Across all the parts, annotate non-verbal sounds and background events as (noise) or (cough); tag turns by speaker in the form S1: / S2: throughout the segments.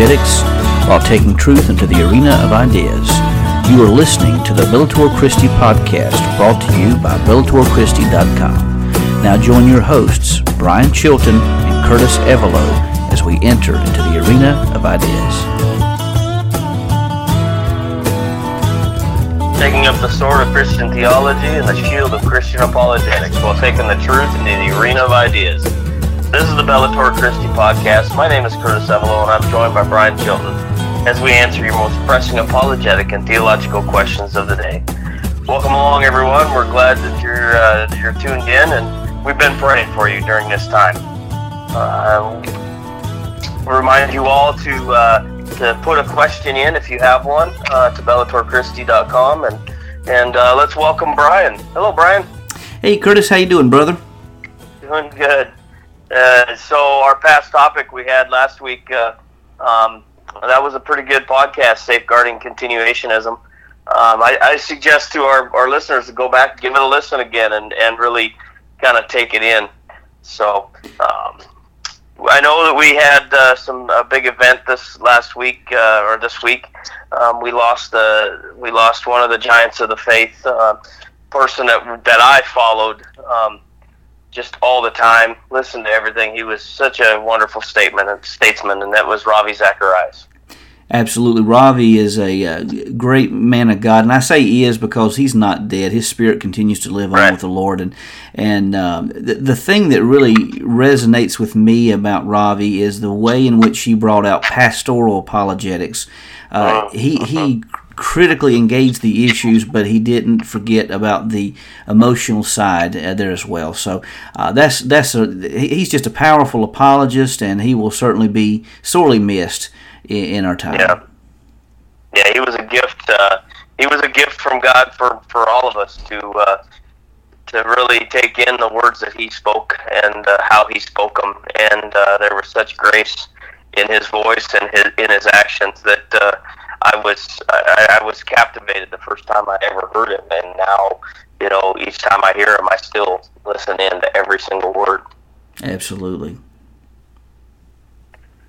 S1: apologetics while taking truth into the arena of ideas. You are listening to the Bellator Christi podcast brought to you by BellatorChristi.com. Now join your hosts, Brian Chilton and Curtis Evelo, as we enter into the arena of ideas.
S2: Taking up the sword of Christian theology and the shield of Christian apologetics while taking the truth into the arena of ideas. This is the Bellator Christi podcast. My name is Curtis Evelo, and I'm joined by Brian Chilton as we answer your most pressing apologetic and theological questions of the day. Welcome along, everyone. We're glad that you're uh, you're tuned in, and we've been praying for you during this time. Uh, we remind you all to uh, to put a question in if you have one uh, to BellatorChristi.com, and and uh, let's welcome Brian. Hello, Brian.
S1: Hey, Curtis, how you doing, brother?
S2: Doing good. Uh, so our past topic we had last week, uh, um, that was a pretty good podcast, safeguarding continuationism. Um, I, I, suggest to our, our listeners to go back, give it a listen again, and, and really kind of take it in. So um, I know that we had uh, some a big event this last week uh, or this week. Um, we lost the we lost one of the giants of the faith uh, person that that I followed. Just all the time, listened to everything. He was such a wonderful statement and statesman, and that was Ravi Zacharias.
S1: Absolutely, Ravi is a uh, great man of God, and I say he is because he's not dead. His spirit continues to live
S2: right.
S1: on with the Lord, and and um, the the thing that really resonates with me about Ravi is the way in which he brought out pastoral apologetics. Uh, uh-huh. he he critically engaged the issues, but he didn't forget about the emotional side uh, there as well. So uh, that's that's a he's just a powerful apologist, and he will certainly be sorely missed in, in our time.
S2: Yeah, yeah, he was a gift. Uh, he was a gift from God for for all of us to. Uh, to really take in the words that he spoke and uh, how he spoke them, and uh, there was such grace in his voice and his in his actions that I was I, I was captivated the first time I ever heard him, and now you know each time I hear him, I still listen in to every single word.
S1: Absolutely.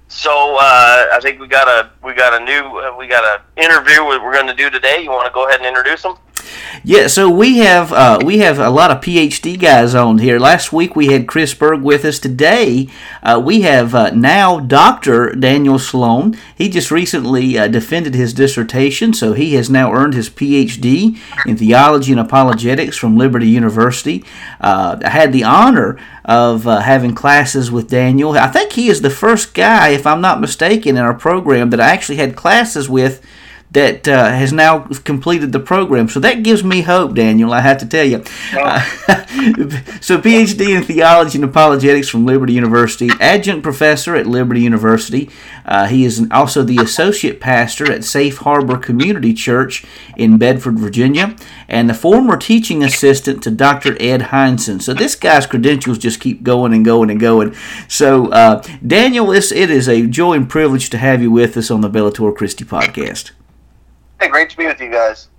S2: So uh, I think we got a we got a new uh, we got an interview we're going to do today. You want to go ahead and introduce them?
S1: Yeah, so we have uh, we have a lot of PhD guys on here. Last week we had Chris Berg with us. Today uh, we have uh, now Dr. Daniel Sloan. He just recently uh, defended his dissertation, so he has now earned his PhD in theology and apologetics from Liberty University. Uh, I had the honor of uh, having classes with Daniel. I think he is the first guy, if I'm not mistaken, in our program that I actually had classes with that uh, has now completed the program. So that gives me hope, Daniel. I have to tell you. Uh, (laughs) so PhD in theology and apologetics from Liberty University, adjunct professor at Liberty University. Uh, he is also the associate pastor at Safe Harbor Community Church in Bedford, Virginia, and the former teaching assistant to Dr. Ed Hindson. So this guy's credentials just keep going and going and going. So uh, Daniel, it is a joy and privilege to have you with us on the Bellator Christi podcast.
S3: Hey, great to be with you guys.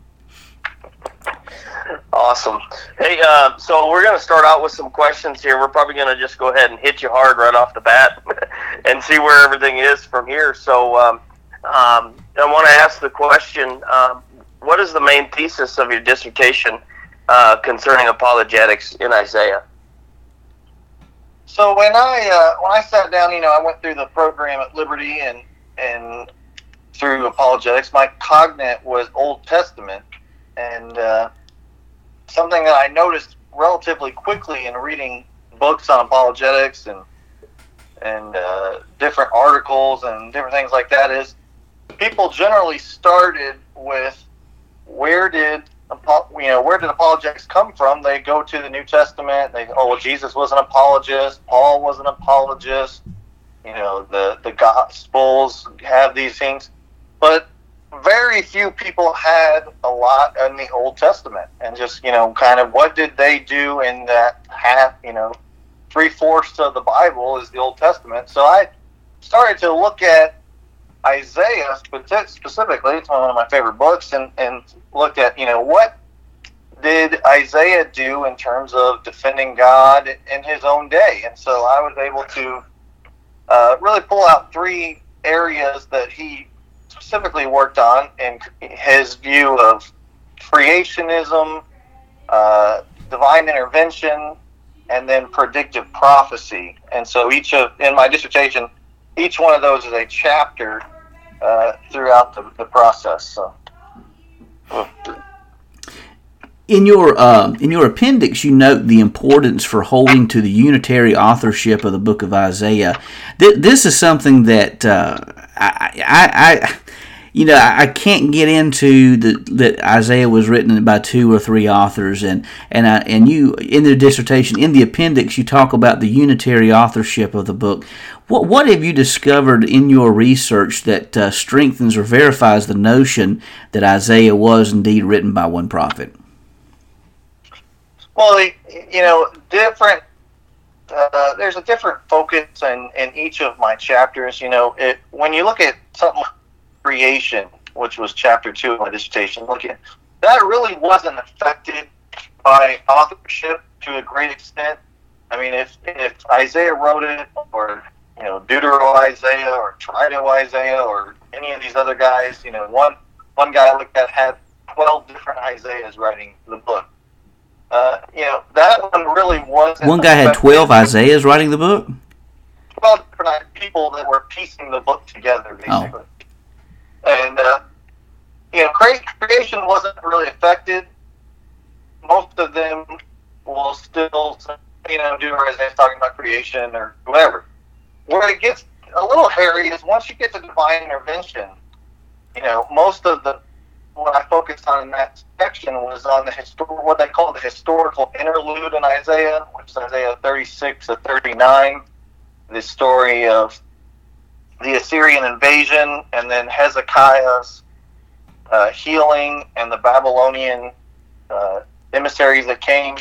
S2: Awesome. Hey, uh, so we're going to start out with some questions here. We're probably going to just go ahead and hit you hard right off the bat (laughs) and see where everything is from here. So um, um, I want to ask the question um, What is the main thesis of your dissertation uh, concerning apologetics in Isaiah?
S3: So when I uh, when I sat down, you know, I went through the program at Liberty and and through apologetics. My cognate was Old Testament, and uh, something that I noticed relatively quickly in reading books on apologetics and and uh, different articles and different things like that is people generally started with where did you know where did apologetics come from? They go to the New Testament. They oh well, Jesus was an apologist. Paul was an apologist. You know the the Gospels have these things but very few people had a lot in the Old Testament, and just you know, kind of what did they do in that half, you know, three fourths of the Bible is the Old Testament. So I started to look at Isaiah specifically. It's one of my favorite books, and and looked at you know what did Isaiah do in terms of defending God in his own day, and so I was able to uh, really pull out three areas that he specifically worked on in his view of creationism, uh, divine intervention, and then predictive prophecy. And so each of in my dissertation, each one of those is a chapter uh, throughout the, the process. So.
S1: In your uh, in your appendix, you note the importance for holding to the unitary authorship of the Book of Isaiah. Th- this is something that uh, I, I, I you know, I can't get into the, that Isaiah was written by two or three authors, and and I, and you in the dissertation in the appendix you talk about the unitary authorship of the book. What what have you discovered in your research that uh, strengthens or verifies the notion that Isaiah was indeed written by one prophet?
S3: Well, you know, different. Uh, there's a different focus in, in each of my chapters. You know, it, when you look at something creation, which was chapter two of my dissertation, looking that really wasn't affected by authorship to a great extent. I mean, if if Isaiah wrote it, or you know, Deutero Isaiah, or Trito Isaiah, or any of these other guys, you know, one one guy I looked at had twelve different Isaiahs writing the book. Uh, you know, that one really wasn't.
S1: One guy had twelve Isaiahs writing the book.
S3: Twelve different people that were piecing the book together, basically. Oh and uh, you know, creation wasn't really affected. Most of them will still, you know, do was talking about creation or whatever. Where it gets a little hairy is once you get to divine intervention. You know, most of the what I focused on in that section was on the histor- what they call the historical interlude in Isaiah, which is Isaiah 36 to 39, the story of the Assyrian invasion, and then Hezekiah's uh, healing, and the Babylonian uh, emissaries that came,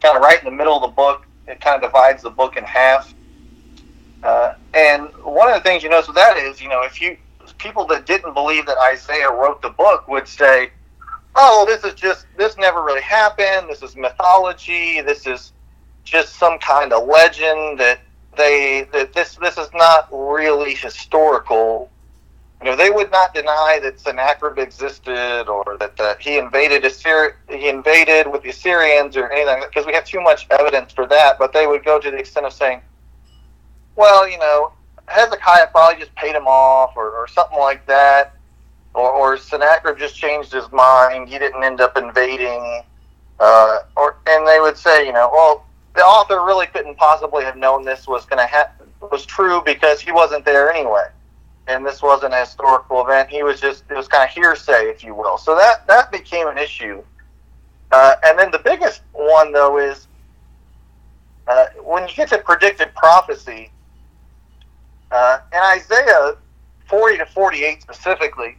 S3: kind of right in the middle of the book. It kind of divides the book in half. Uh, and one of the things you notice with that is, you know, if you people that didn't believe that Isaiah wrote the book would say, "Oh, this is just this never really happened. This is mythology. This is just some kind of legend that they that this this is not really historical. You know, they would not deny that Sennacherib existed or that uh, he invaded Assyria, he invaded with the Assyrians or anything because we have too much evidence for that. But they would go to the extent of saying, well, you know, Hezekiah probably just paid him off or, or something like that, or, or Sennacherib just changed his mind. He didn't end up invading. Uh, or and they would say, you know, well, the author really couldn't possibly have known this was going to happen was true because he wasn't there anyway, and this wasn't a historical event. He was just it was kind of hearsay, if you will. So that that became an issue. Uh, and then the biggest one though is uh, when you get to predicted prophecy. Uh, in Isaiah 40 to 48 specifically,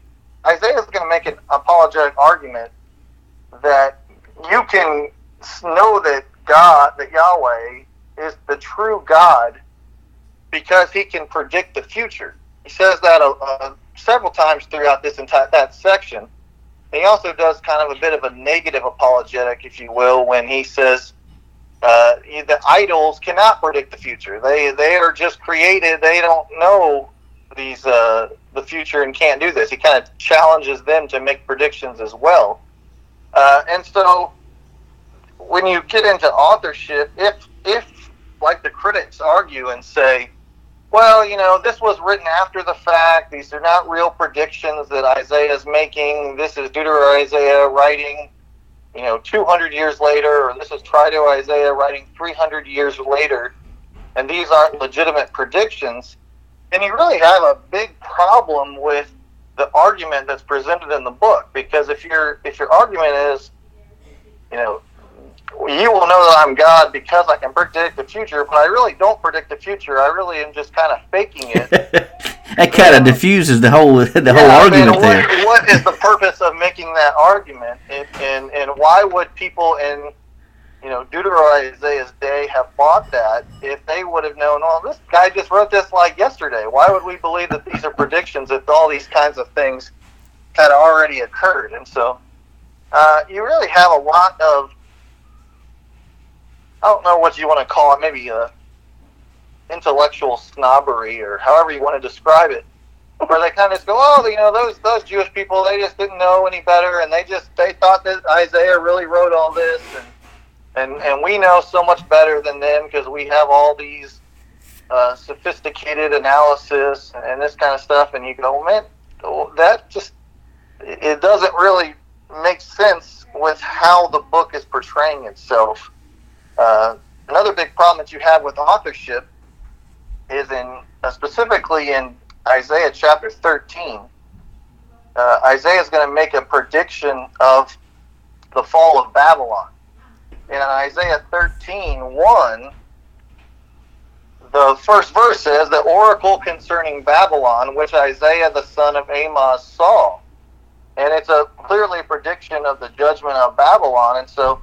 S3: Isaiah is going to make an apologetic argument that you can know that God, that Yahweh is the true God because he can predict the future. He says that uh, uh, several times throughout this entire that section. He also does kind of a bit of a negative apologetic, if you will, when he says uh, the idols cannot predict the future. They they are just created. They don't know these uh, the future and can't do this. He kind of challenges them to make predictions as well. Uh, and so when you get into authorship, if if like the critics argue and say, well, you know, this was written after the fact. These are not real predictions that Isaiah is making. This is Deutero Isaiah writing, you know, 200 years later, or this is Trito Isaiah writing 300 years later, and these aren't legitimate predictions. And you really have a big problem with the argument that's presented in the book because if your if your argument is, you know, you will know that I'm God because I can predict the future, but I really don't predict the future. I really am just kind of faking it. (laughs)
S1: that kind of diffuses the whole the yeah, whole argument
S3: what,
S1: there.
S3: What is the purpose of making that argument, and, and and why would people in you know Deutero Isaiah's day have bought that if they would have known? Well, this guy just wrote this like yesterday. Why would we believe that these are predictions if all these kinds of things had already occurred? And so uh, you really have a lot of I don't know what you want to call it, maybe uh, intellectual snobbery or however you want to describe it, where they kind of just go, oh, you know, those those Jewish people, they just didn't know any better, and they just they thought that Isaiah really wrote all this, and and and we know so much better than them because we have all these uh, sophisticated analysis and this kind of stuff, and you go, man, that just it doesn't really make sense with how the book is portraying itself. Uh, another big problem that you have with authorship is in uh, specifically in Isaiah chapter 13. Uh, Isaiah is going to make a prediction of the fall of Babylon. In Isaiah 13, 1, the first verse says, The oracle concerning Babylon, which Isaiah the son of Amos saw. And it's a clearly a prediction of the judgment of Babylon. And so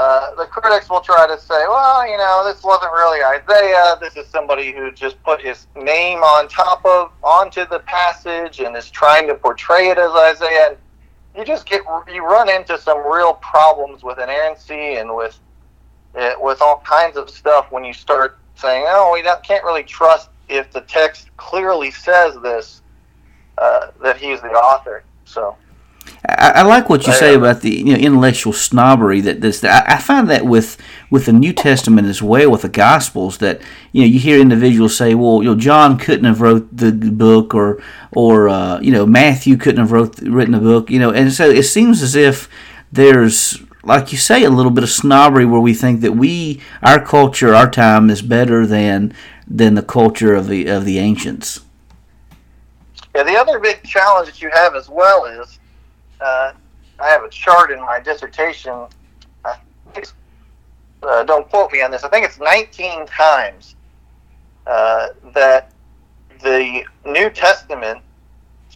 S3: uh, the critics will try to say, well, you know, this wasn't really Isaiah. This is somebody who just put his name on top of onto the passage and is trying to portray it as Isaiah. And you just get you run into some real problems with inerrancy and with it, uh, with all kinds of stuff when you start saying, oh, we can't really trust if the text clearly says this uh, that he's the author. So.
S1: I, I, like what you say about the you know, intellectual snobbery that this. I, I find that with with the New Testament as well, with the Gospels, that you know you hear individuals say, "Well, you know, John couldn't have wrote the book, or or uh, you know Matthew couldn't have wrote written a book," you know, and so it seems as if there's like you say a little bit of snobbery where we think that we our culture, our time is better than than the culture of the of the ancients.
S3: Yeah, the other big challenge that you have as well is uh, I have a chart in my dissertation. Uh, don't quote me on this. I think it's 19 times uh, that the New Testament,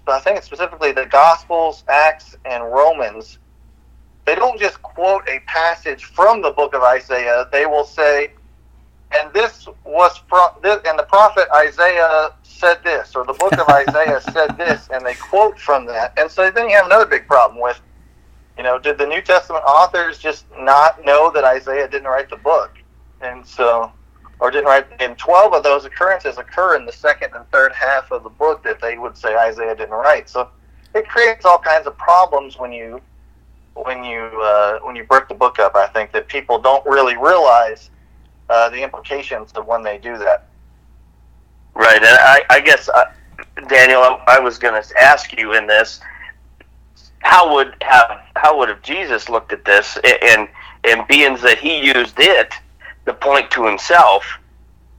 S3: I think it's specifically the Gospels, Acts, and Romans, they don't just quote a passage from the book of Isaiah. They will say, and this was from this, and the prophet Isaiah said this, or the book of (laughs) Isaiah said this, and they quote from that. And so then you have another big problem with, you know, did the New Testament authors just not know that Isaiah didn't write the book? And so, or didn't write, and 12 of those occurrences occur in the second and third half of the book that they would say Isaiah didn't write. So it creates all kinds of problems when you, when you, uh, when you break the book up. I think that people don't really realize uh, the implications of when they do that.
S2: Right, and I, I guess uh, Daniel, I, I was going to ask you in this, how would have how would have Jesus looked at this, and and being that he used it to point to himself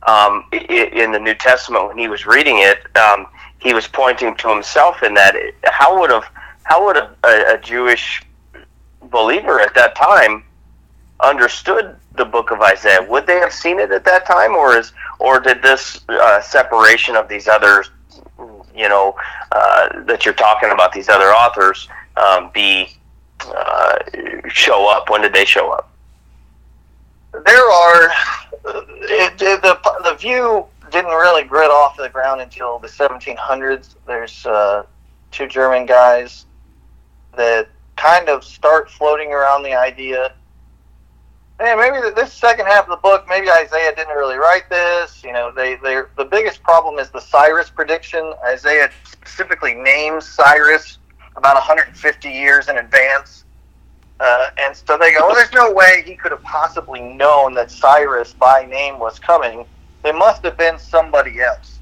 S2: um, in the New Testament when he was reading it, um, he was pointing to himself in that. How would have how would a, a Jewish believer at that time understood the book of Isaiah? Would they have seen it at that time, or is or did this uh, separation of these other, you know, uh, that you're talking about, these other authors, um, be uh, show up? When did they show up?
S3: There are it, it, the the view didn't really grit off the ground until the 1700s. There's uh, two German guys that kind of start floating around the idea hey, maybe this second half of the book, maybe Isaiah didn't really write this. You know, they they the biggest problem is the Cyrus prediction. Isaiah specifically names Cyrus about 150 years in advance. Uh, and so they go, well, there's no way he could have possibly known that Cyrus by name was coming. It must have been somebody else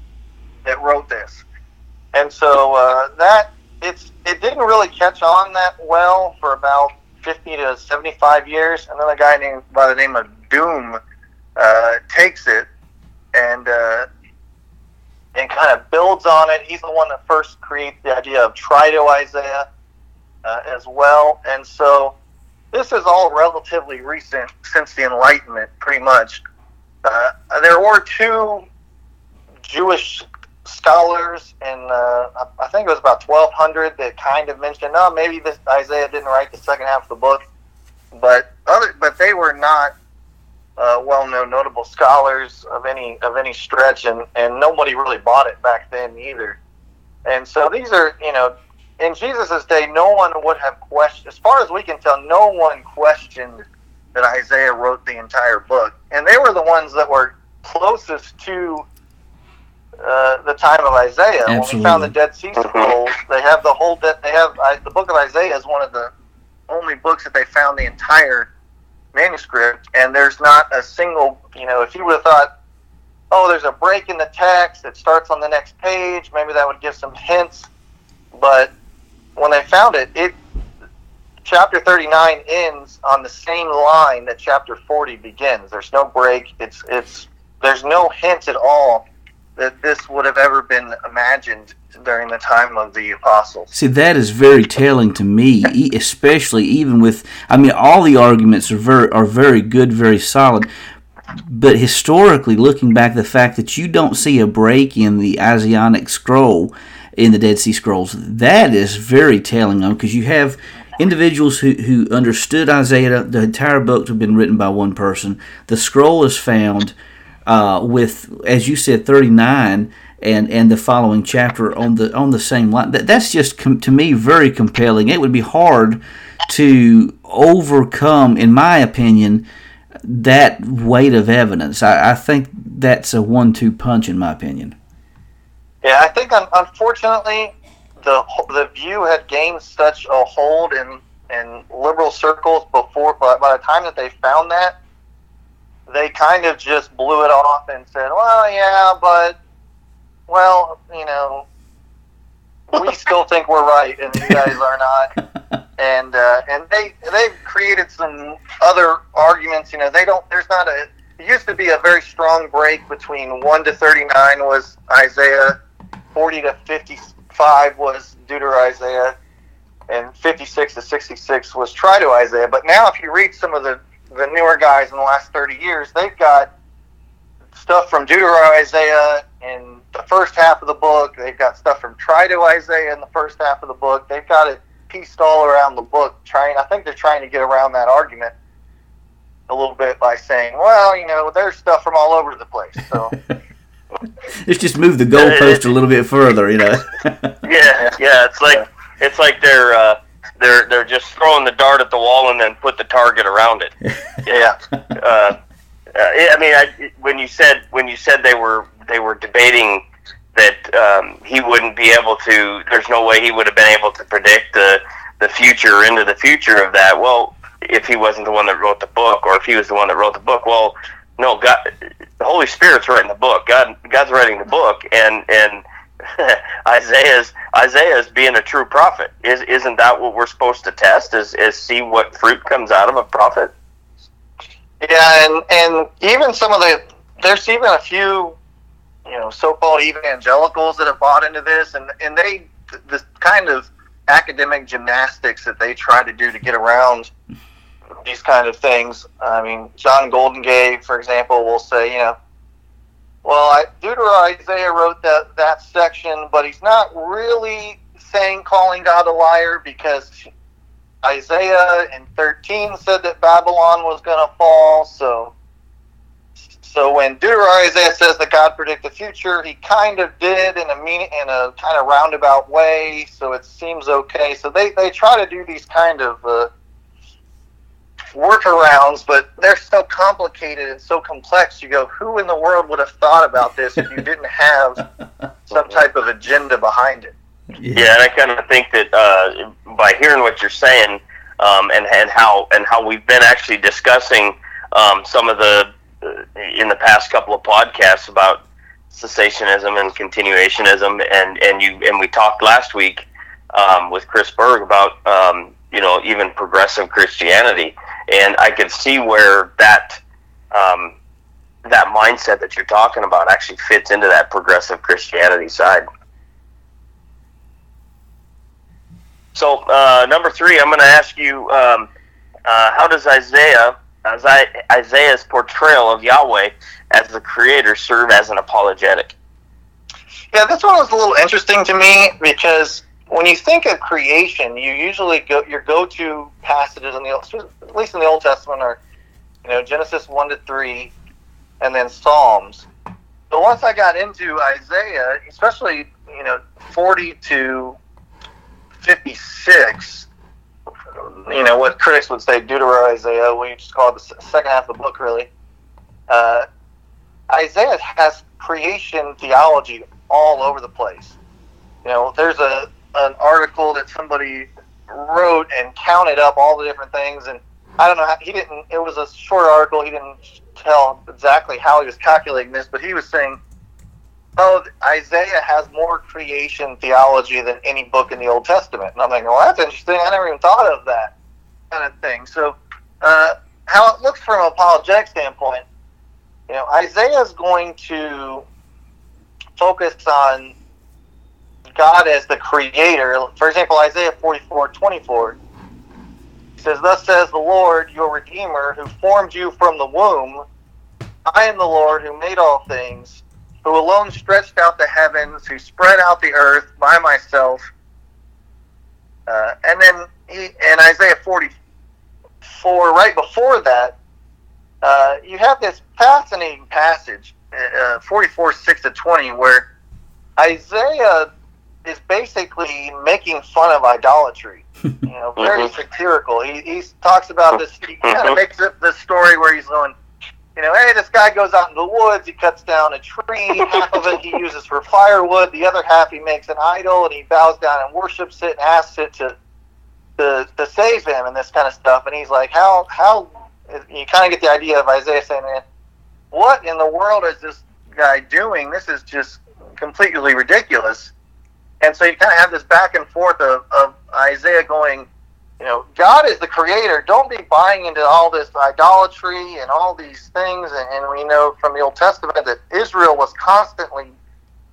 S3: that wrote this. And so uh, that it's it didn't really catch on that well for about 50 to 75 years, and then a guy named by the name of Duhm uh, takes it and uh, and kind of builds on it. He's the one that first creates the idea of Trito Isaiah uh, as well, and so this is all relatively recent since the Enlightenment, pretty much. Uh, there were two Jewish scholars and uh, I think it was about 1200 that kind of mentioned, oh, maybe this Isaiah didn't write the second half of the book, but other, but they were not uh, well-known, notable scholars of any of any stretch, and and nobody really bought it back then either. And so these are, you know, in Jesus' day, no one would have questioned, as far as we can tell, no one questioned that Isaiah wrote the entire book, and they were the ones that were closest to uh, the time of Isaiah. Absolutely. When we found the Dead Sea Scrolls, they have the whole. De- they have uh, the Book of Isaiah is one of the only books that they found the entire manuscript, and there's not a single. You know, if you would have thought, oh, there's a break in the text, it starts on the next page, maybe that would give some hints. But when they found it, it chapter 39 ends on the same line that chapter 40 begins. There's no break. It's it's there's no hint at all that this would have ever been imagined during the time of the apostles.
S1: See, that is very telling to me, especially even with. I mean, all the arguments are very are very good, very solid. But historically, looking back, the fact that you don't see a break in the Isaianic scroll in the Dead Sea Scrolls, that is very telling on because you have individuals who, who understood Isaiah. The entire book had been written by one person. The scroll is found uh, with, as you said, 39 and, and the following chapter on the on the same line. That, that's just com- to me very compelling. It would be hard to overcome, in my opinion, that weight of evidence. I, I think that's a one-two punch, in my opinion.
S3: Yeah, I think unfortunately the the view had gained such a hold in in liberal circles before, but by the time that they found that, they kind of just blew it off and said, "Well, yeah, but well, you know, we (laughs) still think we're right, and you guys are not." And uh, and they they've created some other arguments. You know, they don't. There's not a. It used to be a very strong break between one to thirty nine was Isaiah, forty to fifty five was Deutero Isaiah, and fifty six to sixty six was Trito Isaiah. But now, if you read some of the the newer guys in the last 30 years, they've got stuff from Deuteronomy Isaiah in the first half of the book. They've got stuff from Trito Isaiah in the first half of the book. They've got it pieced all around the book. Trying, I think they're trying to get around that argument a little bit by saying, well, you know, there's stuff from all over the place. So (laughs)
S1: let's just move the goalpost a little bit further, you know. (laughs)
S2: yeah, yeah. It's like it's like they're. Uh, they're they're just throwing the dart at the wall and then put the target around it. (laughs) yeah. Uh, uh, I mean, I, when you said when you said they were they were debating that um, he wouldn't be able to. There's no way he would have been able to predict the the future into the future of that. Well, if he wasn't the one that wrote the book, or if he was the one that wrote the book, well, no, God, the Holy Spirit's writing the book. God, God's writing the book, and and (laughs) Isaiah's Isaiah's being a true prophet. Is isn't that what we're supposed to test? Is is see what fruit comes out of a prophet?
S3: Yeah, and and even some of the there's even a few you know so-called evangelicals that have bought into this, and and they the kind of academic gymnastics that they try to do to get around these kind of things. I mean, John Goldingay, for example, will say, you know, well, I, Deuteronomy Isaiah wrote that that section, but he's not really saying calling God a liar because Isaiah in 13 said that Babylon was going to fall. So, so when Deuteronomy Isaiah says that God predicted the future, he kind of did in a mean, in a kind of roundabout way. So it seems okay. So they, they try to do these kind of uh, workarounds, but they're so complicated and so complex. You go, who in the world would have thought about this if you didn't have (laughs) some type of agenda behind it?
S2: Yeah, and I kind of think that uh, by hearing what you're saying, um, and and how and how we've been actually discussing um, some of the uh, in the past couple of podcasts about cessationism and continuationism, and and you and we talked last week um, with Chris Berg about um, you know even progressive Christianity and I could see where that um, that mindset that you're talking about actually fits into that progressive Christianity side. So uh, number three, I'm going to ask you, um, uh, how does Isaiah, Isaiah's portrayal of Yahweh as the Creator serve as an apologetic?
S3: Yeah, this one was a little interesting to me because when you think of creation, you usually go your go-to passages in the at least in the Old Testament are you know Genesis one to three, and then Psalms. But once I got into Isaiah, especially you know forty to fifty six, you know what critics would say Deuteronomy Isaiah, we just call it the second half of the book really. Uh, Isaiah has creation theology all over the place. You know, there's a an article that somebody wrote and counted up all the different things, and I don't know how he didn't. It was a short article. He didn't tell exactly how he was calculating this, but he was saying, "Oh, Isaiah has more creation theology than any book in the Old Testament." And I'm like, "Well, that's interesting. I never even thought of that kind of thing." So, uh, how it looks from an apologetic standpoint, you know, Isaiah is going to focus on God as the creator. For example, Isaiah 44 24 says, Thus says the Lord, your Redeemer, who formed you from the womb. I am the Lord who made all things, who alone stretched out the heavens, who spread out the earth by myself. Uh, and then he, in Isaiah 44, right before that, uh, you have this fascinating passage, uh, 44, 6 to 20, where Isaiah is basically making fun of idolatry. (laughs) You know, very mm-hmm. satirical. He, he talks about this. He mm-hmm. kind of makes up this story where he's going, you know, hey, this guy goes out in the woods. He cuts down a tree. Half of it he (laughs) uses for firewood. The other half he makes an idol and he bows down and worships it and asks it to to, to save him and this kind of stuff. And he's like, how how you kind of get the idea of Isaiah saying, what in the world is this guy doing? This is just completely ridiculous. And so you kind of have this back and forth of, of Isaiah going, you know, God is the creator. Don't be buying into all this idolatry and all these things. And, and we know from the Old Testament that Israel was constantly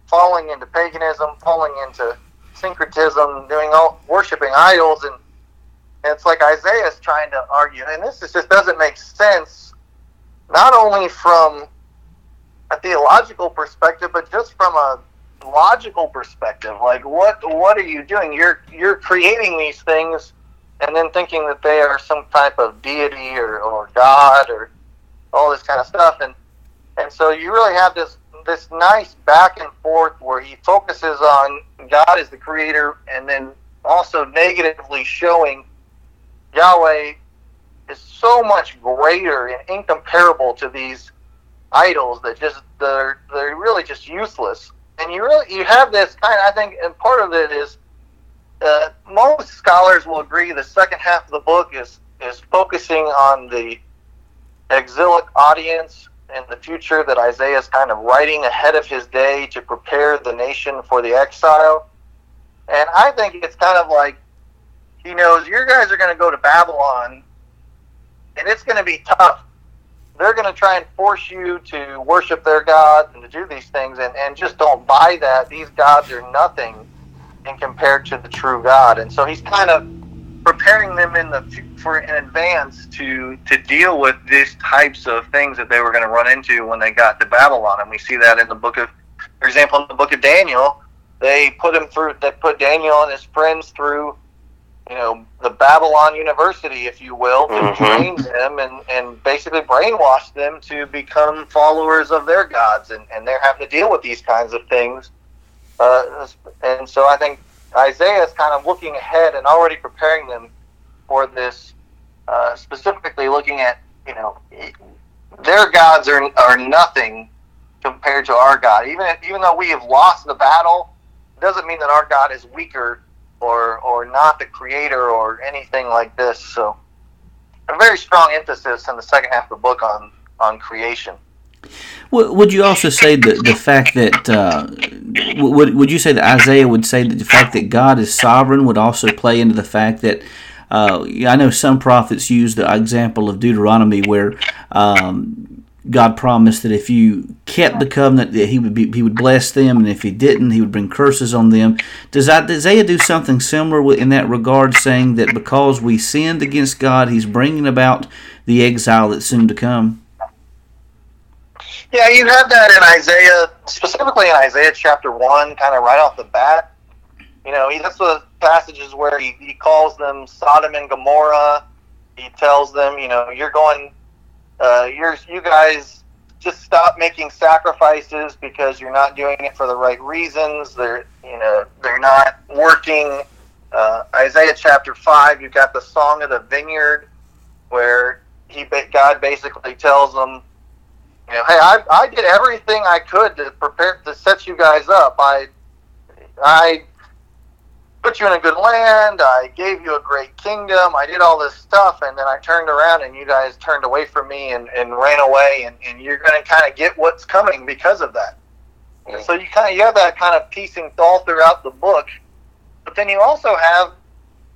S3: falling into paganism, falling into syncretism, doing all worshiping idols, and, and it's like Isaiah is trying to argue, and this just doesn't make sense, not only from a theological perspective, but just from a logical perspective. Like, what what are you doing? You're you're creating these things, and then thinking that they are some type of deity or, or God or all this kind of stuff, and and so you really have this this nice back and forth where he focuses on God as the creator, and then also negatively showing Yahweh is so much greater and incomparable to these idols that just they're they're really just useless and you really you have this kind. I think, and part of it is uh, most scholars will agree the second half of the book is is focusing on the exilic audience in the future that Isaiah is kind of writing ahead of his day to prepare the nation for the exile. And I think it's kind of like he knows your guys are going to go to Babylon, and it's going to be tough they're going to try and force you to worship their gods and to do these things, and, and just don't buy that. These gods are nothing in compared to the true God. And so he's kind of preparing them in the for in advance to to deal with these types of things that they were going to run into when they got to Babylon. And we see that in the book of, for example, in the book of Daniel, they put him through. They put Daniel and his friends through you know, the Babylon University, if you will, to mm-hmm. train them and, and basically brainwash them to become followers of their gods. And, and they're having to deal with these kinds of things. Uh, and so I think Isaiah is kind of looking ahead and already preparing them for this, uh, specifically looking at, you know, their gods are, are nothing compared to our God. Even, if, even though we have lost the battle, doesn't mean that our God is weaker or or not the creator or anything like this. So a very strong emphasis in the second half of the book on on creation.
S1: Would you also say that the fact that uh, would would you say that Isaiah would say that the fact that God is sovereign would also play into the fact that uh, I know some prophets use the example of Deuteronomy where um, God promised that if you kept the covenant, that He would be He would bless them, and if He didn't, He would bring curses on them. Does Isaiah do something similar in that regard, saying that because we sinned against God, He's bringing about the exile that's soon to come?
S3: Yeah, you have that in Isaiah, specifically in Isaiah chapter one, kind of right off the bat. You know, that's the passages where he, he calls them Sodom and Gomorrah. He tells them, you know, you're going uh, you're you guys just stop making sacrifices because you're not doing it for the right reasons. They're you know they're not working. Uh, Isaiah chapter five, you've got the song of the vineyard, where he God basically tells them, you know, hey, I, I did everything I could to prepare to set you guys up. I I put you in a good land. I gave you a great kingdom. I did all this stuff, and then I turned around and you guys turned away from me and, and ran away. And, and you're going to kind of get what's coming because of that. Mm-hmm. So you kind of you have that kind of piecing all throughout the book, but then you also have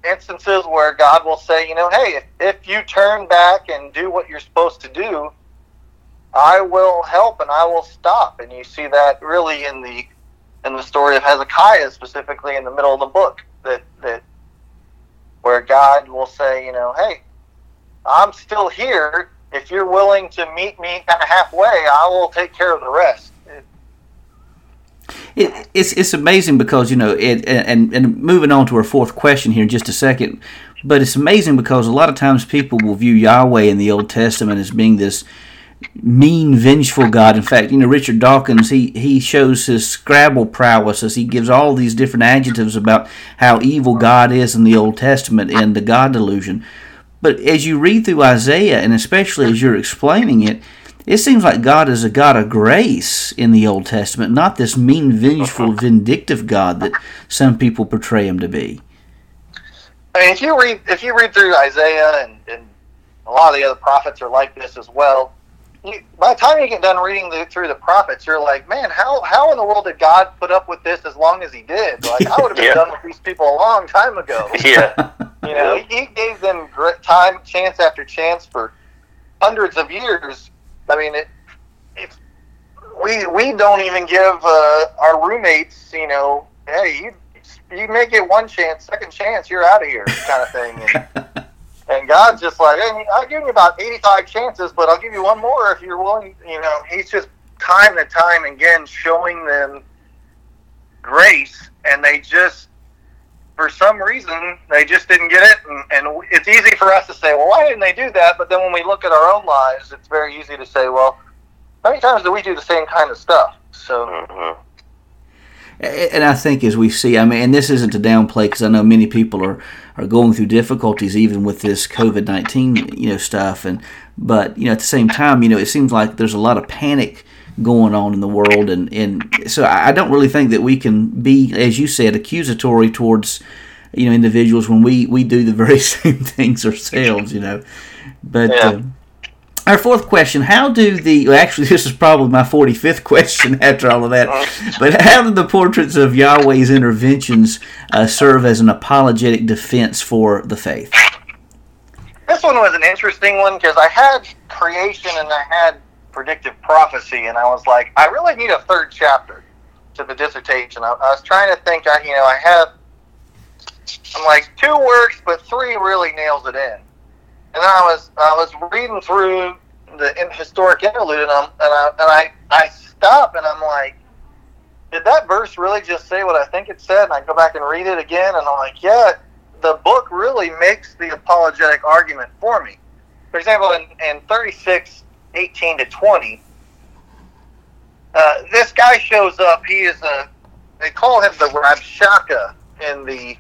S3: instances where God will say, you know, hey, if, if you turn back and do what you're supposed to do, I will help and I will stop. And you see that really in the in the story of Hezekiah, specifically in the middle of the book, that that where God will say, you know, hey, I'm still here. If you're willing to meet me kind of halfway, I will take care of the rest.
S1: It, it's it's amazing because you know it and and moving on to our fourth question here in just a second, but it's amazing because a lot of times people will view Yahweh in the Old Testament as being this mean, vengeful God. In fact, you know, Richard Dawkins, he, he shows his Scrabble prowess as he gives all these different adjectives about how evil God is in the Old Testament and the God delusion. But as you read through Isaiah, and especially as you're explaining it, it seems like God is a God of grace in the Old Testament, not this mean, vengeful, vindictive God that some people portray him to be.
S3: I mean, if you read if you read through Isaiah and, and a lot of the other prophets are like this as well, you, by the time you get done reading the, through the prophets, you're like, man, how how in the world did God put up with this as long as He did? Like, I would have been (laughs) yeah. done with these people a long time ago. (laughs)
S2: Yeah,
S3: you know, he, he gave them time, chance after chance for hundreds of years. I mean, it, it we we don't even give uh, our roommates, you know, hey, you you may get one chance, second chance, you're out of here, kind of thing. And, (laughs) And God's just like, hey, I'll give you about 85 chances, but I'll give you one more if you're willing. You know, He's just time and time again showing them grace, and they just, for some reason, they just didn't get it. And, and it's easy for us to say, well, why didn't they do that? But then when we look at our own lives, it's very easy to say, well, how many times do we do the same kind of stuff? So. Mm-hmm
S1: and I think as we see, I mean, and this isn't to downplay because I know many people are, are going through difficulties even with this COVID nineteen you know stuff, and but you know at the same time, you know it seems like there's a lot of panic going on in the world, and and so I don't really think that we can be, as you said, accusatory towards you know individuals when we we do the (laughs) very same things ourselves, you know, but. Yeah. Uh, our fourth question: How do the well, actually (laughs) this is probably my forty fifth question (laughs) after all of that, but how do the portraits of Yahweh's interventions uh, serve as an apologetic defense for the faith?
S3: This one was an interesting one because I had creation and I had predictive prophecy, and I was like, I really need a third chapter to the dissertation. I, I was trying to think. I you know I have I'm like two works, but three really nails it in and then I was I was reading through the historic interlude, and, I'm, and I and I I stop and I'm like, did that verse really just say what I think it said? And I go back and read it again, and I'm like, yeah, the book really makes the apologetic argument for me. For example, in, in 36, 18 to 20, uh, this guy shows up. He is a, they call him the Rabshakeh in the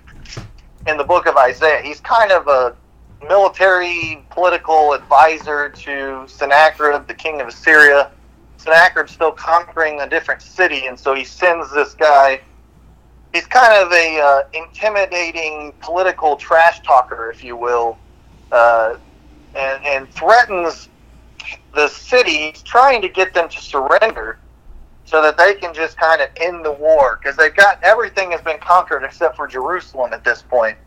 S3: in the book of Isaiah. He's kind of a military political advisor to Sennacherib, the king of Assyria. Sennacherib's still conquering a different city, and so he sends this guy. He's kind of a uh, intimidating political trash talker, if you will, uh, and, and threatens the city, trying to get them to surrender so that they can just kind of end the war because they've got everything has been conquered except for Jerusalem at this point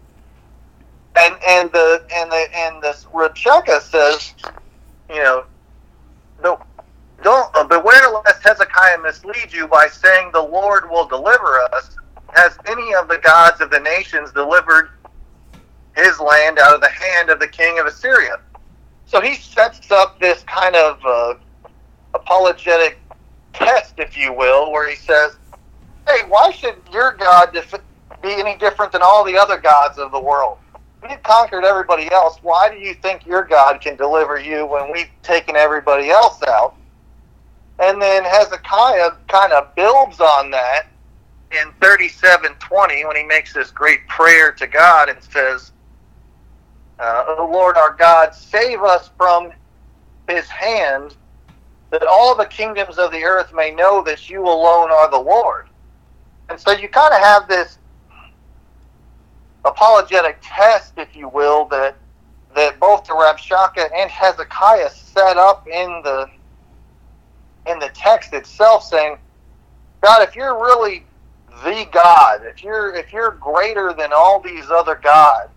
S3: and and the and the and the Rabshakeh says, you know, no, don't uh, beware lest Hezekiah mislead you by saying the Lord will deliver us. Has any of the gods of the nations delivered his land out of the hand of the king of Assyria? So he sets up this kind of uh, apologetic test, if you will, where he says, "Hey, why should your God be any different than all the other gods of the world?" We've conquered everybody else. Why do you think your God can deliver you when we've taken everybody else out? And then Hezekiah kind of builds on that in 37:20 when he makes this great prayer to God and says, uh, "O Lord our God, save us from His hand, that all the kingdoms of the earth may know that you alone are the Lord. And so you kind of have this apologetic test, if you will, that that both the Rabshakeh and Hezekiah set up in the in the text itself, saying, God, if you're really the God, if you're if you're greater than all these other gods,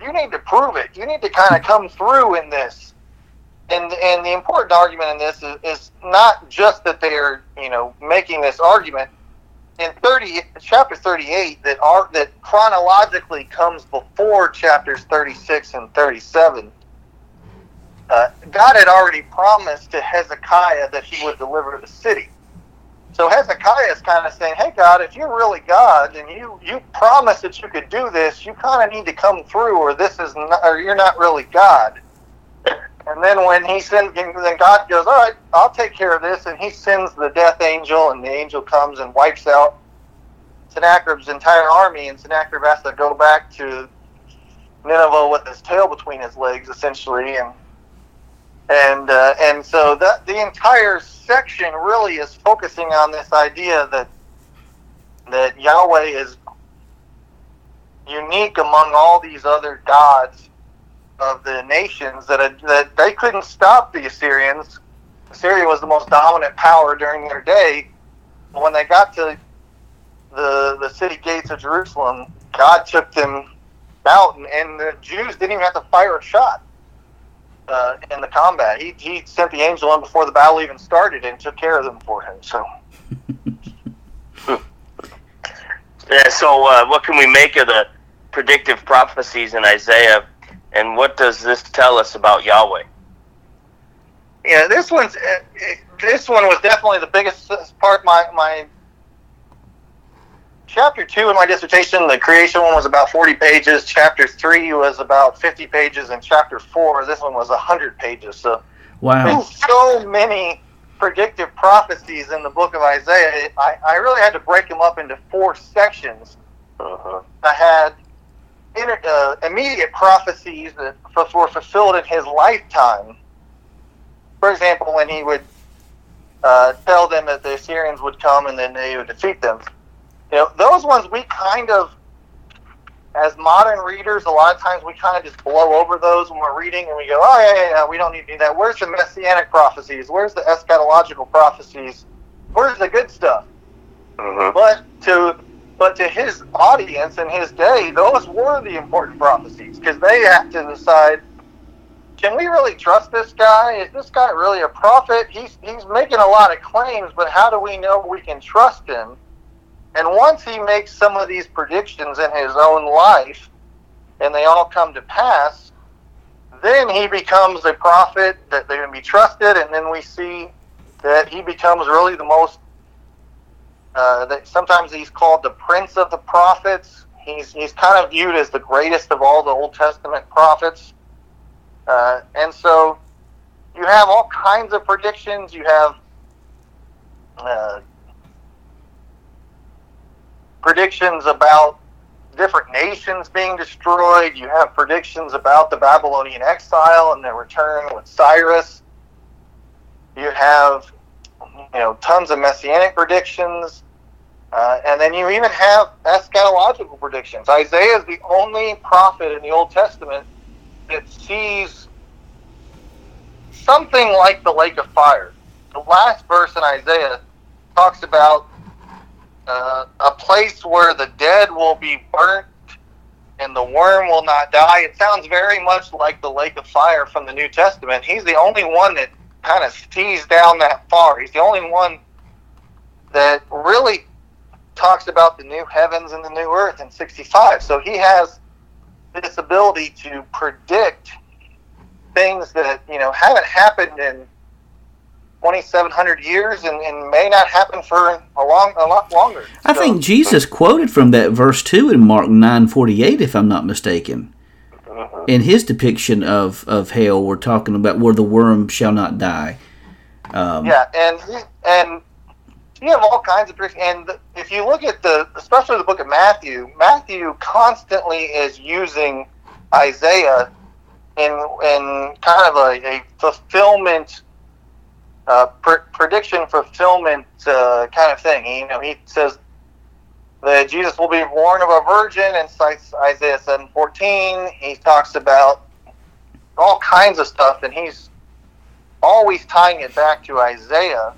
S3: you need to prove it. You need to kind of come through in this. And and the important argument in this is, is not just that they're you know making this argument in 30 chapter 38 that are that chronologically comes before chapters 36 and 37 uh, god had already promised to hezekiah that he would deliver the city. So hezekiah is kind of saying hey god if you're really god and you you promised that you could do this. You kind of need to come through or this is not, or you're not really god and then when he sends, then God goes, all right, I'll take care of this. And he sends the death angel, and the angel comes and wipes out Sennacherib's entire army. And Sennacherib has to go back to Nineveh with his tail between his legs, essentially. And and uh, and so that the entire section really is focusing on this idea that that Yahweh is unique among all these other gods of the nations that that they couldn't stop the Assyrians. Assyria was the most dominant power during their day. When they got to the the city gates of Jerusalem, God took them out, and, and the Jews didn't even have to fire a shot uh, in the combat. He he sent the angel in before the battle even started and took care of them for him. So. (laughs)
S2: yeah. So, uh, what can we make of the predictive prophecies in Isaiah and what does this tell us about Yahweh?
S3: Yeah, this one's uh, this one was definitely the biggest part. My my chapter two in my dissertation, the creation one was about forty pages. Chapter three was about fifty pages, and chapter four, this one was hundred pages. So
S1: wow,
S3: there's so many predictive prophecies in the book of Isaiah. I, I really had to break them up into four sections. Uh-huh. I had inter, uh, immediate prophecies that were fulfilled in his lifetime. For example, when he would uh, tell them that the Assyrians would come and then they would defeat them. You know, those ones we kind of, as modern readers, a lot of times we kind of just blow over those when we're reading and we go, oh, yeah, yeah, yeah, we don't need to do that. Where's the messianic prophecies? Where's the eschatological prophecies? Where's the good stuff? Mm-hmm. But to but to his audience in his day, those were the important prophecies because they had to decide can we really trust this guy? Is this guy really a prophet? He's, he's making a lot of claims, but how do we know we can trust him? And once he makes some of these predictions in his own life and they all come to pass, then he becomes a prophet that they can be trusted, and then we see that he becomes really the most uh, that sometimes he's called the Prince of the Prophets. He's he's kind of viewed as the greatest of all the Old Testament prophets. Uh, and so you have all kinds of predictions. You have uh, predictions about different nations being destroyed. You have predictions about the Babylonian exile and their return with Cyrus. You have you know, tons of messianic predictions. Uh, and then you even have eschatological predictions. Isaiah is the only prophet in the Old Testament that sees something like the lake of fire. The last verse in Isaiah talks about uh, a place where the dead will be burnt and the worm will not die. It sounds very much like the lake of fire from the New Testament. He's the only one that kind of sees down that far. He's the only one that really talks about the new heavens and the new earth in 65. So he has this ability to predict things that, you know, haven't happened in 2700 years and, and may not happen for a long a lot longer.
S1: I so, think Jesus quoted from that verse too in Mark 9:48 if I'm not mistaken in his depiction of, of hell, we're talking about where the worm shall not die.
S3: Um, yeah, and and you have all kinds of and if you look at the especially the book of Matthew, Matthew constantly is using Isaiah in in kind of a, a fulfillment uh, pr- prediction fulfillment uh, kind of thing. You know, he says that Jesus will be born of a virgin and cites Isaiah seven fourteen. He talks about all kinds of stuff, and he's always tying it back to Isaiah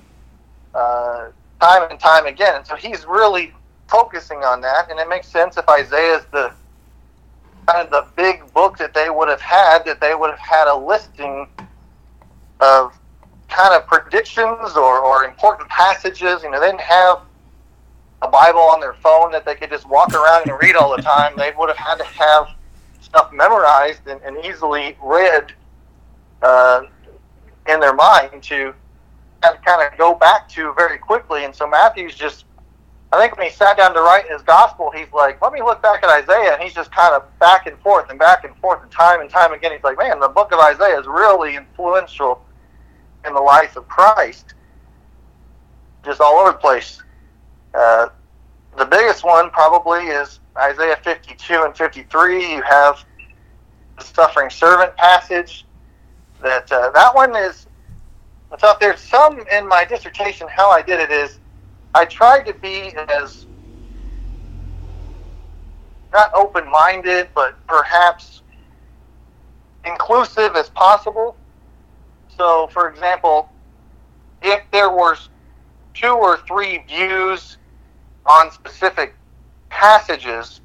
S3: uh, time and time again. And so he's really focusing on that, and it makes sense if Isaiah is the kind of the big book that they would have had, that they would have had a listing of kind of predictions or, or important passages. You know, they didn't have a Bible on their phone that they could just walk around and read all the time. They would have had to have stuff memorized and, and easily read uh, in their mind to kind of go back to very quickly. And so Matthew's just, I think when he sat down to write his gospel, he's like, let me look back at Isaiah. And he's just kind of back and forth and back and forth and time and time again. He's like, man, the book of Isaiah is really influential in the life of Christ, just all over the place. Uh, the biggest one probably is Isaiah 52 and 53. You have the suffering servant passage. That uh, that one is tough. There's some in my dissertation. How I did it is, I tried to be as not open-minded, but perhaps inclusive as possible. So, for example, if there were two or three views on specific passages,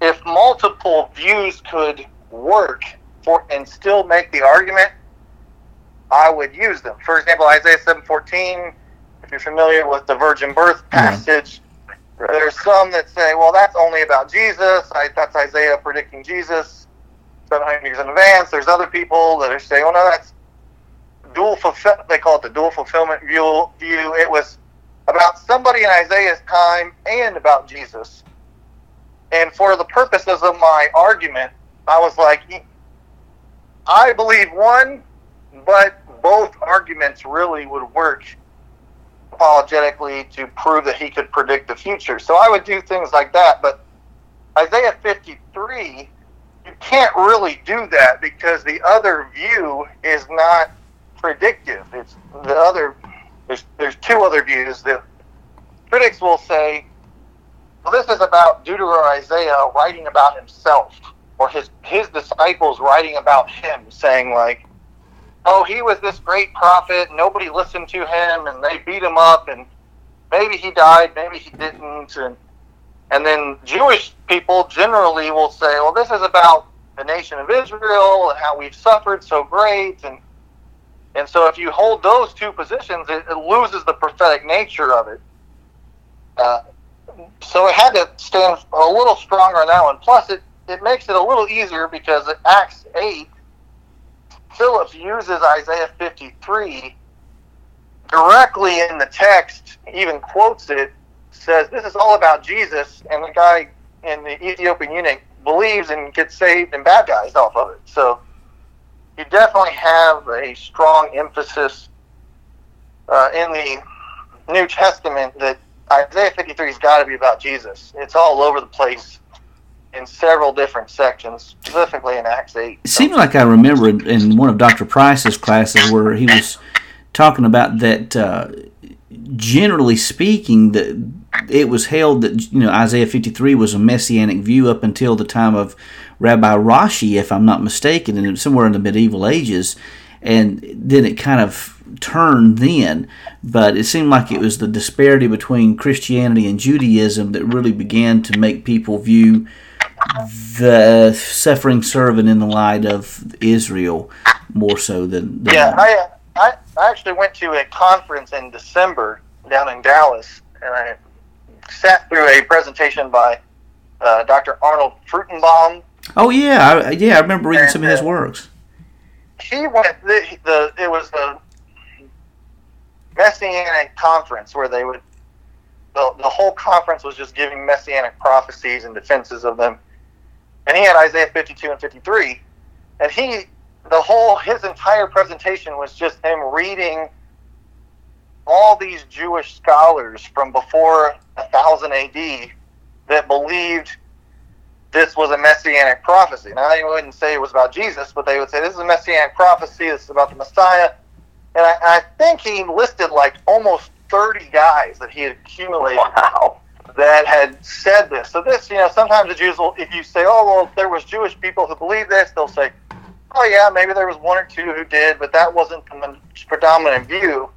S3: if multiple views could work for and still make the argument, I would use them. For example, Isaiah seven fourteen. If you're familiar with the virgin birth passage, mm-hmm. there's some that say, "Well, that's only about Jesus. I, that's Isaiah predicting Jesus 700 years in advance." There's other people that are saying, "Oh no, that's dual fulfill. They call it the dual fulfillment view. View. It was about somebody in Isaiah's time and about Jesus. And for the purposes of my argument, I was like, I believe one, but both arguments really would work apologetically to prove that he could predict the future. So I would do things like that. But Isaiah 53, you can't really do that because the other view is not predictive. It's the other. There's there's two other views. that critics will say, well, this is about Deutero Isaiah writing about himself, or his his disciples writing about him, saying like, oh, he was this great prophet. Nobody listened to him, and they beat him up, and maybe he died, maybe he didn't, and and then Jewish people generally will say, well, this is about the nation of Israel and how we've suffered so great, and and so if you hold those two positions, it, it loses the prophetic nature of it. Uh, so it had to stand a little stronger on that one. Plus, it, it makes it a little easier because at Acts 8, Phillips uses Isaiah 53 directly in the text, even quotes it, says this is all about Jesus, and the guy in the Ethiopian eunuch believes and gets saved and baptized off of it. So you definitely have a strong emphasis uh, in the New Testament that Isaiah 53 has got to be about Jesus. It's all over the place in several different sections, specifically in Acts 8.
S1: It seems like I remember in one of Dr. Price's classes where he was talking about that, uh, generally speaking, that it was held that you know Isaiah 53 was a messianic view up until the time of Rabbi Rashi, if I'm not mistaken, and somewhere in the medieval ages, and then it kind of turned then. But it seemed like it was the disparity between Christianity and Judaism that really began to make people view the suffering servant in the light of Israel more so than, than
S3: yeah. I, I I actually went to a conference in December down in Dallas, and I sat through a presentation by uh, Dr. Arnold Fruchtenbaum,
S1: Oh yeah, I, yeah, I remember reading and, some of his uh, works.
S3: He went the, the it was the messianic conference where they would the, the whole conference was just giving messianic prophecies and defenses of them, and he had Isaiah fifty two and fifty three, and he the whole his entire presentation was just him reading all these Jewish scholars from before 1000 AD that believed this was a messianic prophecy. Now, they wouldn't say it was about Jesus, but they would say this is a messianic prophecy. This is about the Messiah. and I, I think he listed like almost 30 guys that he had accumulated
S2: Wow.
S3: that had said this. So this, you know, sometimes the Jews will, if you say, oh, well, there was Jewish people who believed this, they'll say, oh, yeah, maybe there was one or two who did, but that wasn't the predominant view.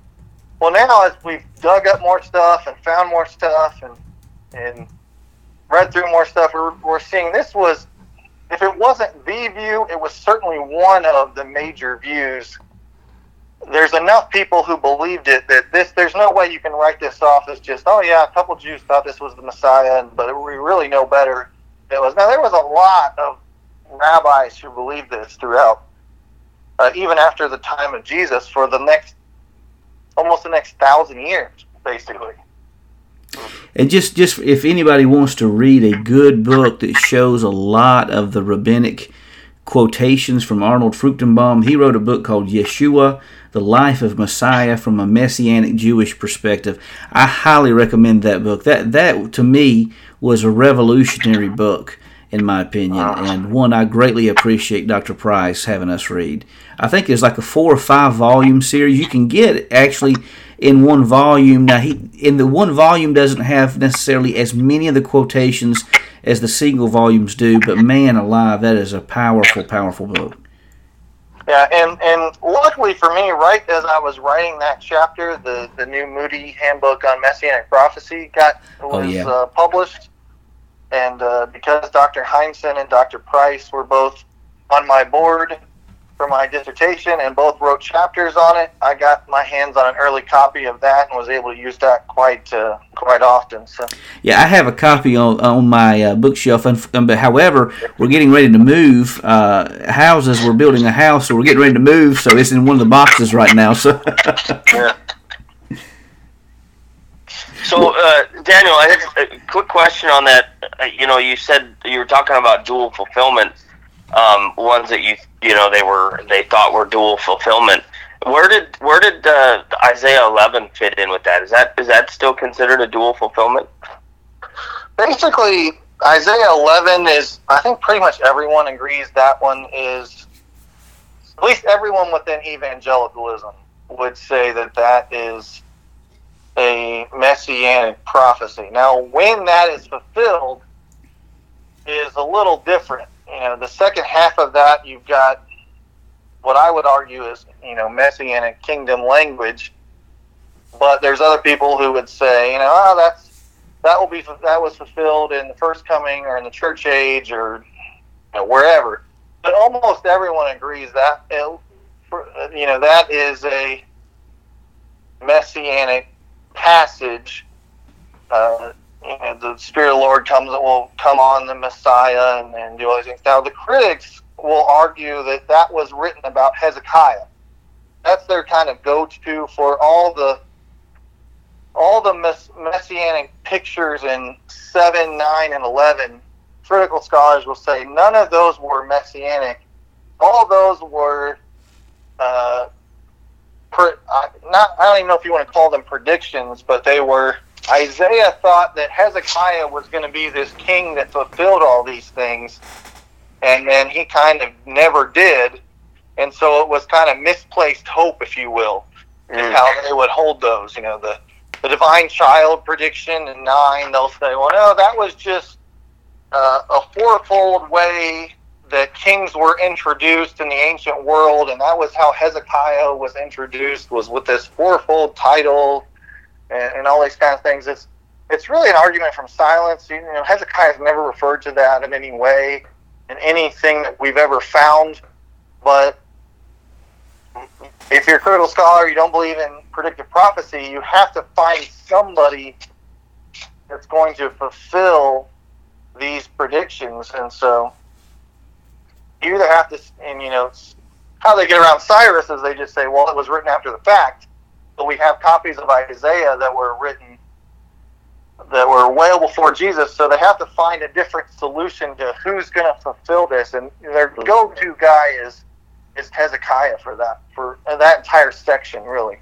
S3: Well, now as we've dug up more stuff and found more stuff and, and read through more stuff, we're, we're seeing this was, if it wasn't the view, it was certainly one of the major views. There's enough people who believed it that this there's no way you can write this off as just oh yeah a couple Jews thought this was the Messiah but we really know better it was. Now there was a lot of rabbis who believed this throughout uh, even after the time of Jesus for the next almost the next thousand years basically
S1: And just, just if anybody wants to read a good book that shows a lot of the rabbinic quotations from Arnold Fruchtenbaum, he wrote a book called Yeshua, the Life of Messiah from a Messianic Jewish Perspective. I highly recommend that book. That, that to me, was a revolutionary book, in my opinion, ah. and one I greatly appreciate Dr. Price having us read. I think it's like a four or five volume series. You can get actually in one volume. Now, he in the one volume doesn't have necessarily as many of the quotations as the single volumes do, but man alive, that is a powerful, powerful book.
S3: Yeah, and and luckily for me, right as I was writing that chapter, the the new Moody Handbook on Messianic Prophecy got was
S1: Oh, yeah.
S3: uh, published, and uh, because Dr. Hindson and Dr. Price were both on my board for my dissertation and both wrote chapters on it, I got my hands on an early copy of that and was able to use that quite uh, quite often. So
S1: Yeah, I have a copy on, on my uh, bookshelf, and, um, but however, we're getting ready to move uh, houses. We're building a house, so we're getting ready to move. So it's in one of the boxes right now. So
S3: yeah. (laughs)
S2: So, uh, Daniel, I have a quick question on that. Uh, you know, you said you were talking about dual fulfillment, um, ones that you you know they were they thought were dual fulfillment. Where did where did uh, Isaiah 11 fit in with that? Is that is that still considered a dual fulfillment?
S3: basically Isaiah 11 is I think pretty much everyone agrees that one is at least everyone within evangelicalism would say that that is a messianic prophecy. Now when that is fulfilled is a little different. You know, the second half of that you've got what I would argue is, you know, messianic kingdom language. But there's other people who would say, you know, oh, that's that will be that was fulfilled in the first coming or in the church age or you know, wherever. But almost everyone agrees that uh, uh, you know that is a messianic passage. Uh, know, the Spirit of the Lord comes will come on the Messiah and, and do all these things. Now the critics will argue that that was written about Hezekiah. That's their kind of go-to for all the all the mess- messianic pictures in 7, 9, and 11, critical scholars will say none of those were messianic. All those were, uh, per, uh, not, I don't even know if you want to call them predictions, but they were, Isaiah thought that Hezekiah was going to be this king that fulfilled all these things, and then he kind of never did. And so it was kind of misplaced hope, if you will, in how they would hold those. You know, the the divine child prediction in nine, they'll say, well, no, that was just uh, a fourfold way that kings were introduced in the ancient world, and that was how Hezekiah was introduced, was with this fourfold title and, and all these kind of things. It's it's really an argument from silence. You know, Hezekiah has never referred to that in any way in anything that we've ever found, but if you're a critical scholar, you don't believe in predictive prophecy, you have to find somebody that's going to fulfill these predictions. And so you either have to, and you know, how they get around Cyrus is they just say, well, it was written after the fact, but we have copies of Isaiah that were written that were well before Jesus, so they have to find a different solution to who's going to fulfill this. And their go-to guy is is Hezekiah for that for uh, that entire section, really.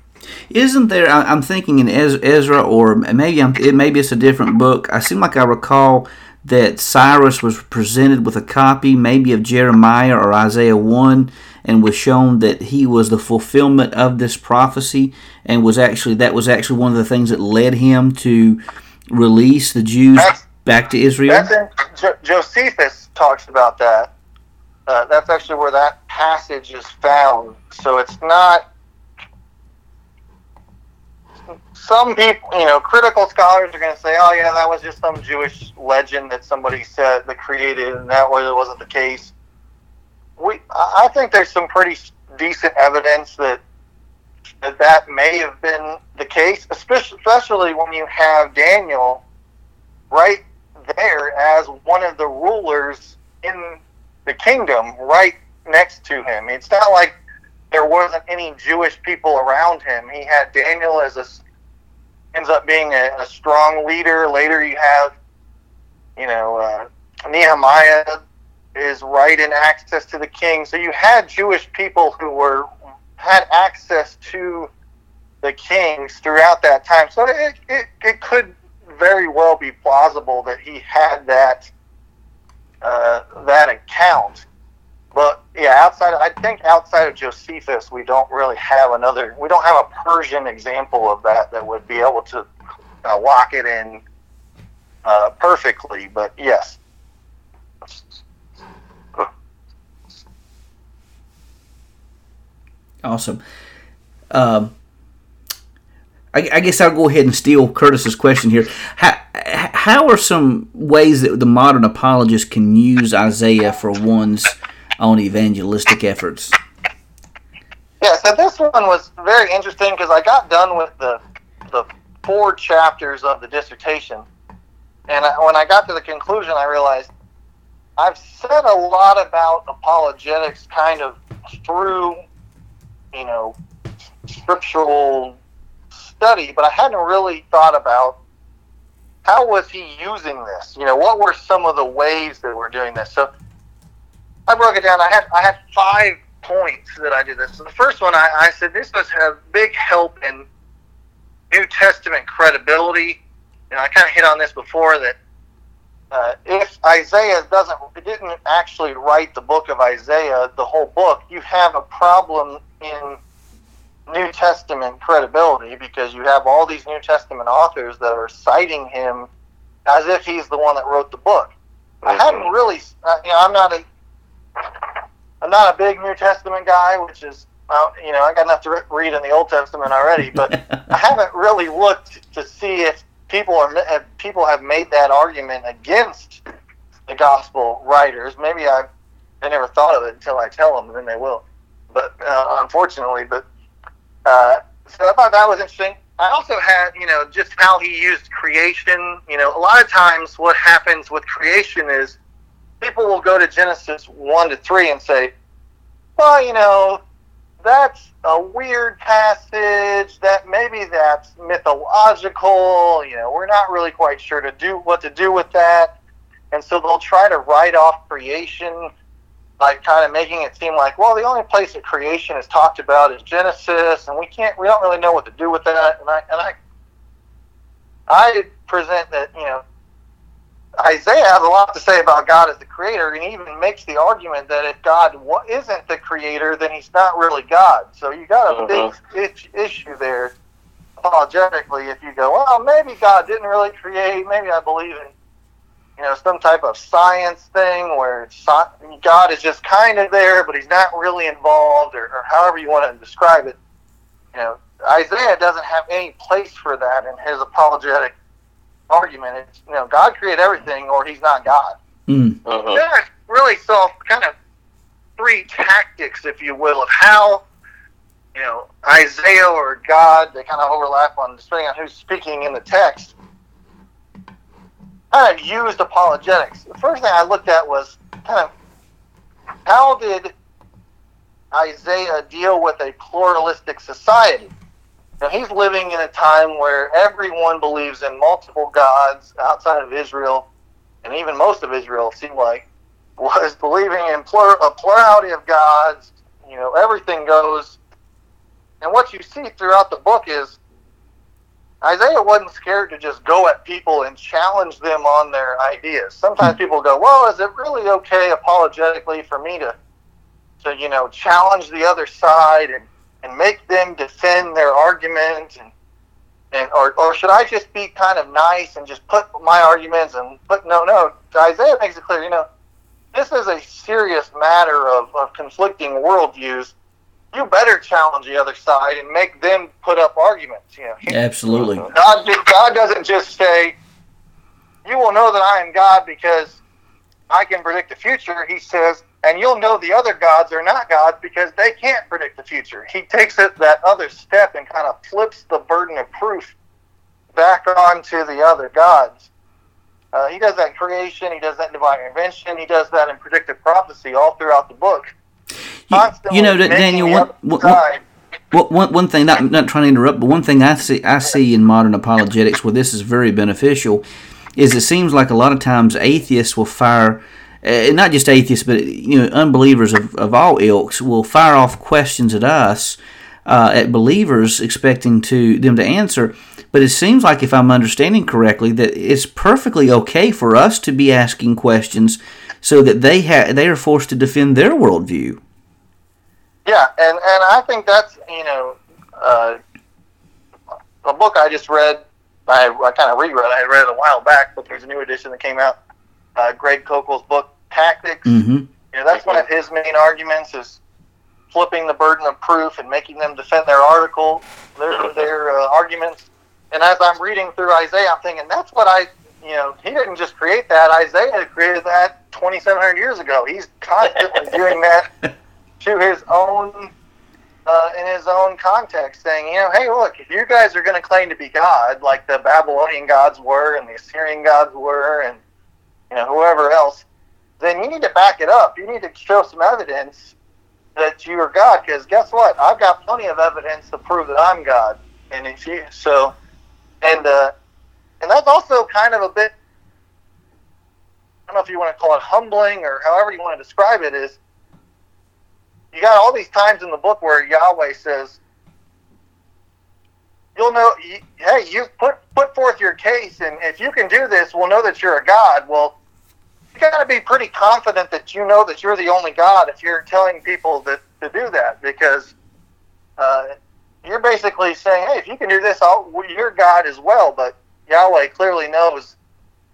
S1: Isn't there? I'm thinking in Ezra, or maybe I'm, it maybe it's a different book. I seem like I recall that Cyrus was presented with a copy, maybe of Jeremiah or Isaiah one, and was shown that he was the fulfillment of this prophecy, and was actually that was actually one of the things that led him to release the Jews
S3: That's-
S1: back to Israel.
S3: That's in, jo- Josephus talks about that. Uh, that's actually where that passage is found. So it's not. Some people, you know, critical scholars are going to say, "Oh, yeah, that was just some Jewish legend that somebody said that created, and that really wasn't the case." We, I think there's some pretty decent evidence that that that may have been the case, especially especially when you have Daniel right there as one of the rulers in the kingdom right next to him. It's not like there wasn't any Jewish people around him. He had Daniel as a ends up being a, a strong leader. Later, you have you know uh, Nehemiah is right in access to the king. So you had Jewish people who were had access to the kings throughout that time. So it, it, it could very well be plausible that he had that uh, that account. But yeah, outside I think outside of Josephus, we don't really have another. We don't have a Persian example of that that would be able to uh, lock it in uh, perfectly. But yes,
S1: Awesome. Um, I, I guess I'll go ahead and steal Curtis's question here. How, how are some ways that the modern apologist can use Isaiah for one's own evangelistic efforts?
S3: Yeah, so this one was very interesting because I got done with the the four chapters of the dissertation, and I, when I got to the conclusion, I realized I've said a lot about apologetics kind of through, you know, scriptural study, but I hadn't really thought about how was he using this. You know, what were some of the ways that we're doing this? So I broke it down. I had I had five points that I did this. So the first one, I, I said this was a big help in New Testament credibility. And I kind of hit on this before that uh, if Isaiah doesn't, didn't actually write the book of Isaiah, the whole book, you have a problem in New Testament credibility because you have all these New Testament authors that are citing him as if he's the one that wrote the book. I hadn't really, uh, you know, I'm not a, I'm not a big New Testament guy, which is, you know, I got enough to re- read in the Old Testament already, but (laughs) I haven't really looked to see if people are if people have made that argument against the gospel writers. Maybe I I never thought of it until I tell them, and then they will. But uh, unfortunately, but uh, so I thought that was interesting. I also had, you know, just how he used creation. You know, a lot of times what happens with creation is people will go to Genesis 1 to 3 and say, well, you know, that's a weird passage, that maybe that's mythological, you know, we're not really quite sure to do what to do with that. And so they'll try to write off creation like kind of making it seem like, well, the only place that creation is talked about is Genesis, and we can't, we don't really know what to do with that. And I, and I, I present that you know, Isaiah has a lot to say about God as the creator, and he even makes the argument that if God isn't the creator, then he's not really God. So you got a big uh-huh. itch, issue there, apologetically, if you go, well, maybe God didn't really create. Maybe I believe in you know, some type of science thing where God is just kind of there, but he's not really involved, or, or however you want to describe it. You know, Isaiah doesn't have any place for that in his apologetic argument. It's, you know, God created everything, or he's not God.
S1: Mm.
S3: Then I really saw kind of three tactics, if you will, of how, you know, Isaiah or God, they kind of overlap on, depending on who's speaking in the text, kind of used apologetics. The first thing I looked at was kind of how did Isaiah deal with a pluralistic society? Now, he's living in a time where everyone believes in multiple gods outside of Israel, and even most of Israel, seemed like, (laughs) was believing in plur- a plurality of gods. You know, everything goes. And what you see throughout the book is Isaiah wasn't scared to just go at people and challenge them on their ideas. Sometimes hmm. people go, "Well, is it really okay apologetically for me to to you know challenge the other side and, and make them defend their arguments and and or, or should I just be kind of nice and just put my arguments and put no no Isaiah makes it clear you know this is a serious matter of, of conflicting worldviews. You better challenge the other side and make them put up arguments you know.
S1: Absolutely.
S3: God God doesn't just say you will know that I am God because I can predict the future. He says and you'll know the other gods are not gods because they can't predict the future. He takes it that other step and kind of flips the burden of proof back onto the other gods. Uh, he does that in creation. He does that in divine intervention. He does that in predictive prophecy all throughout the book.
S1: You, you know, Daniel, one, one, one, one thing, not, not trying to interrupt, but one thing I see, I see in modern apologetics where this is very beneficial is it seems like a lot of times atheists will fire – uh, not just atheists, but you know, unbelievers of, of all ilks will fire off questions at us, uh, at believers, expecting to them to answer. But it seems like, if I'm understanding correctly, that it's perfectly okay for us to be asking questions, so that they ha- they are forced to defend their worldview.
S3: Yeah, and and I think that's you know uh, a book I just read. I, I kind of reread. I read it a while back, but there's a new edition that came out uh, Greg Koukl's book Tactics.
S1: Mm-hmm.
S3: You know, that's one of his main arguments is flipping the burden of proof and making them defend their article, their their uh, arguments. And as I'm reading through Isaiah, I'm thinking that's what I, you know, he didn't just create that. Isaiah created that 2,700 years ago. He's constantly (laughs) doing that to his own, uh, in his own context, saying, you know, hey, look, if you guys are going to claim to be God, like the Babylonian gods were and the Assyrian gods were, and you know, whoever else, then you need to back it up. You need to show some evidence that you are God. Because guess what? I've got plenty of evidence to prove that I'm God. And if you so, and uh, and that's also kind of a bit. I don't know if you want to call it humbling or however you want to describe it. Is you got all these times in the book where Yahweh says, you'll know. Hey, you put put forth your case, and if you can do this, we'll know that you're a god. Well, got to be pretty confident that you know that you're the only God if you're telling people that to do that because uh, you're basically saying, hey, if you can do this, I'll, you're God as well. But Yahweh clearly knows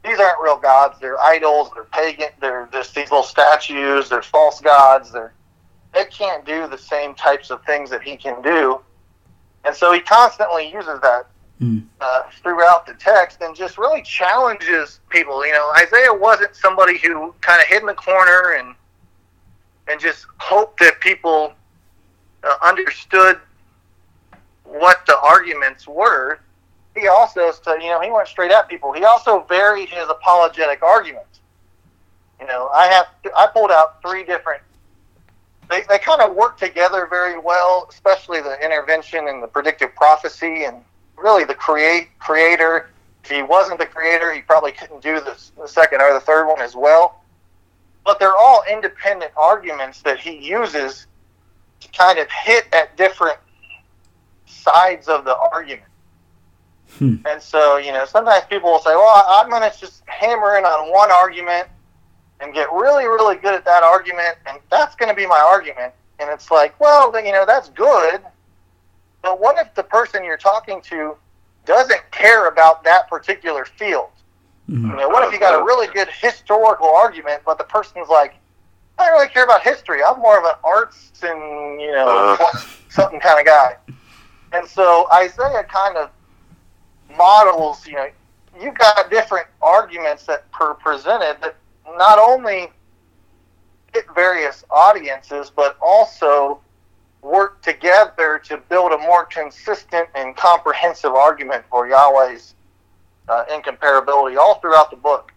S3: these aren't real gods. They're idols. They're pagan. They're just these little statues. They're false gods. They're they can't do the same types of things that he can do. And so he constantly uses that mm. uh, throughout the text and just really challenges people. You know, Isaiah wasn't somebody who kind of hid in the corner and and just hoped that people uh, understood what the arguments were. He also, you know, he went straight at people. He also varied his apologetic arguments. You know, I have I pulled out three different. They, they kind of work together very well, especially the intervention and the predictive prophecy and really the create creator. If he wasn't the creator, he probably couldn't do this, the second or the third one as well. But they're all independent arguments that he uses to kind of hit at different sides of the argument. Hmm. And so, you know, sometimes people will say, well, I'm going to just hammer in on one argument and get really, really good at that argument, and that's going to be my argument. And it's like, well, then, you know, that's good, but what if the person you're talking to doesn't care about that particular field? Mm-hmm. You know, what if you got a really good historical argument, but the person's like, I don't really care about history. I'm more of an arts and you know uh. (laughs) something kind of guy. And so Isaiah kind of models. You know, you've got different arguments that are presented that not only hit various audiences, but also work together to build a more consistent and comprehensive argument for Yahweh's uh, incomparability all throughout the book.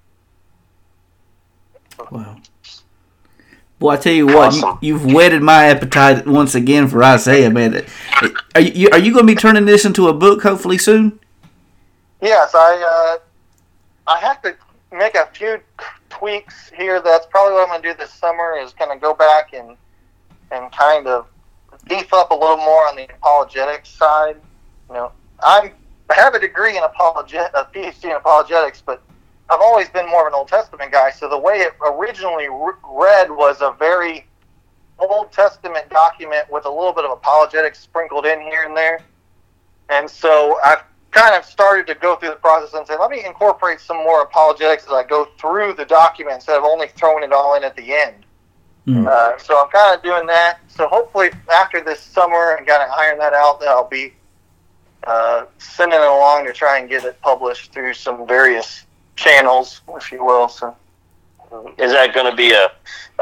S1: Wow. Well, I tell you what, awesome. you, have whetted my appetite once again for Isaiah, man. Are you are you going to be turning this into a book hopefully soon?
S3: Yes, I uh, I have to make a few tweaks here. That's probably what I'm going to do this summer. Is kind of go back and and kind of beef up a little more on the apologetics side. You know, I'm I have a degree in apologet a PhD in apologetics, but I've always been more of an Old Testament guy. So the way it originally read was a very Old Testament document with a little bit of apologetics sprinkled in here and there. And so I've kind of started to go through the process and say, let me incorporate some more apologetics as I go through the document instead of only throwing it all in at the end. Mm-hmm. Uh, so I'm kind of doing that. So hopefully after this summer and kind of iron that out, that I'll be uh, sending it along to try and get it published through some various channels, if you will. So.
S2: Is that going to be a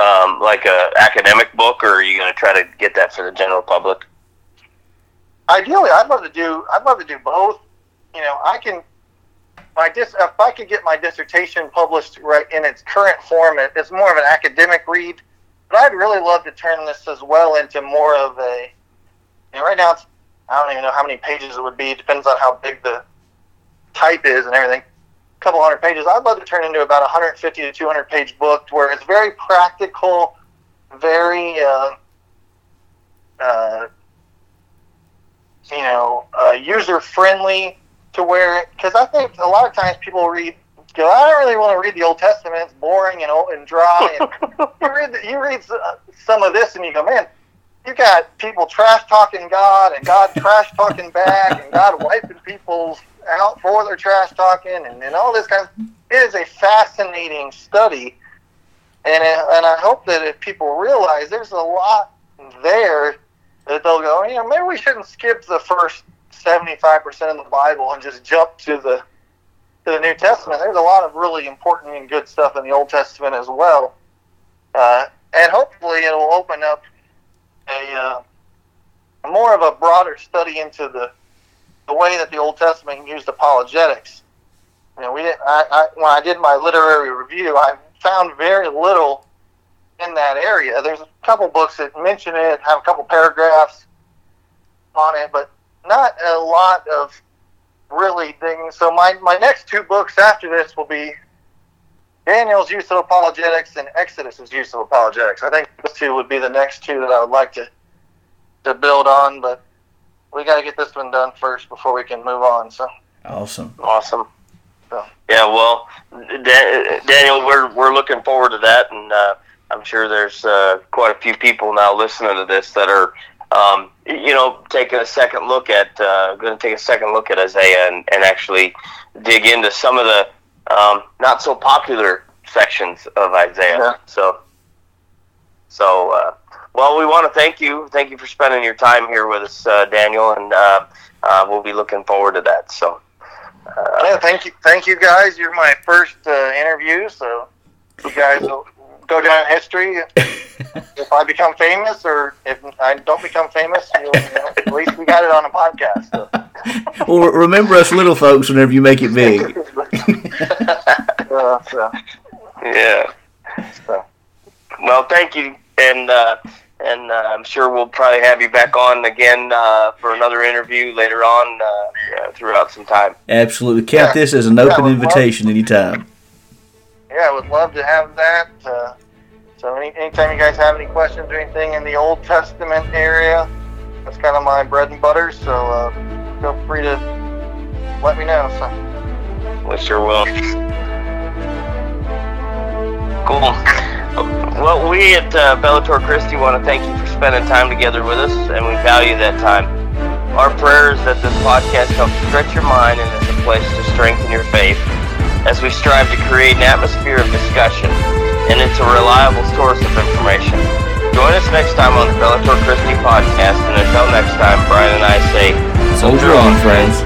S2: um, like a academic book, or are you going to try to get that for the general public?
S3: Ideally, I'd love to do. I'd love to do both. You know, I can. My dis, if I could get my dissertation published right in its current form, it, it's more of an academic read. But I'd really love to turn this as well into more of a. You know, right now I don't even know how many pages it would be. It depends on how big the type is and everything. A couple hundred pages. I'd love to turn into about a 150 to 200 page book where it's very practical, very, uh, uh, you know, uh, user friendly to where, because I think a lot of times people read go, I don't really want to read the Old Testament. It's boring and old and dry. And (laughs) you read the, you read uh, some of this, and you go, man, you got people trash talking God and God trash talking back and God wiping people out for their trash talking and, and all this kind of it is a fascinating study and it, and I hope that if people realize there's a lot there that they'll go you know maybe we shouldn't skip the first 75% of the Bible and just jump to the to the New Testament there's a lot of really important and good stuff in the Old Testament as well uh, and hopefully it'll open up a uh, more of a broader study into the the way that the Old Testament used apologetics. You know, we didn't. I, I, when I did my literary review, I found very little in that area. There's a couple books that mention it, have a couple paragraphs on it, but not a lot of really digging. So my, my next two books after this will be Daniel's use of apologetics and Exodus's use of apologetics. I think those two would be the next two that I would like to to build on, but we got to get this one done first before we can move on. So
S1: awesome,
S2: awesome. So. Yeah, well, Daniel, we're we're looking forward to that, and uh, I'm sure there's uh, quite a few people now listening to this that are, um, you know, taking a second look at, uh, going to take a second look at Isaiah and, and actually dig into some of the um, not so popular sections of Isaiah. Yeah. So, so uh, well, we want to thank you. Thank you for spending your time here with us, uh, Daniel, and uh, uh we'll be looking forward to that. So,
S3: uh, yeah, thank you, thank you guys. You're my first uh, interview, so you guys will go down history. (laughs) (laughs) if I become famous, or if I don't become famous, you know, at least we got it on a podcast.
S1: So. (laughs) well, remember us little folks whenever you make it big. (laughs)
S2: uh, so. Yeah. So. Well, thank you, and uh, and uh, I'm sure we'll probably have you back on again uh, for another interview later on uh, throughout some time.
S1: Absolutely, count yeah. this as an open yeah, invitation love, anytime.
S3: Yeah, I would love to have that. So any, anytime you guys have any questions or anything in the Old Testament area, that's kind of my bread and butter. So uh, feel free to let me know. So.
S2: We sure will. Cool. Well, we at uh, Bellator Christi want to thank you for spending time together with us, and we value that time. Our prayer is that this podcast helps stretch your mind and is a place to strengthen your faith as we strive to create an atmosphere of discussion and it's a reliable source of information. Join us next time on the Bellator Christi podcast, and until next time, Brian and I say,
S1: Soldier on, friends.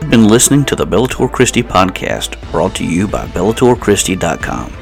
S1: You've been listening to the Bellator Christi podcast, brought to you by BellatorChristi.com.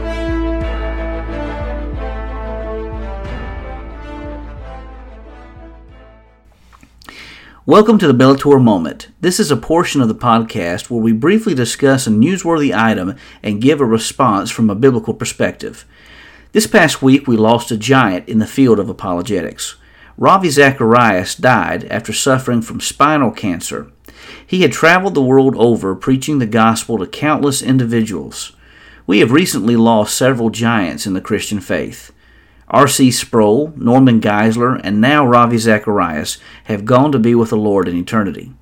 S1: Welcome to the Bellator Moment. This is a portion of the podcast where we briefly discuss a newsworthy item and give a response from a biblical perspective. This past week, we lost a giant in the field of apologetics. Ravi Zacharias died after suffering from spinal cancer. He had traveled the world over preaching the gospel to countless individuals. We have recently lost several giants in the Christian faith. R.C. Sproul, Norman Geisler, and now Ravi Zacharias have gone to be with the Lord in eternity.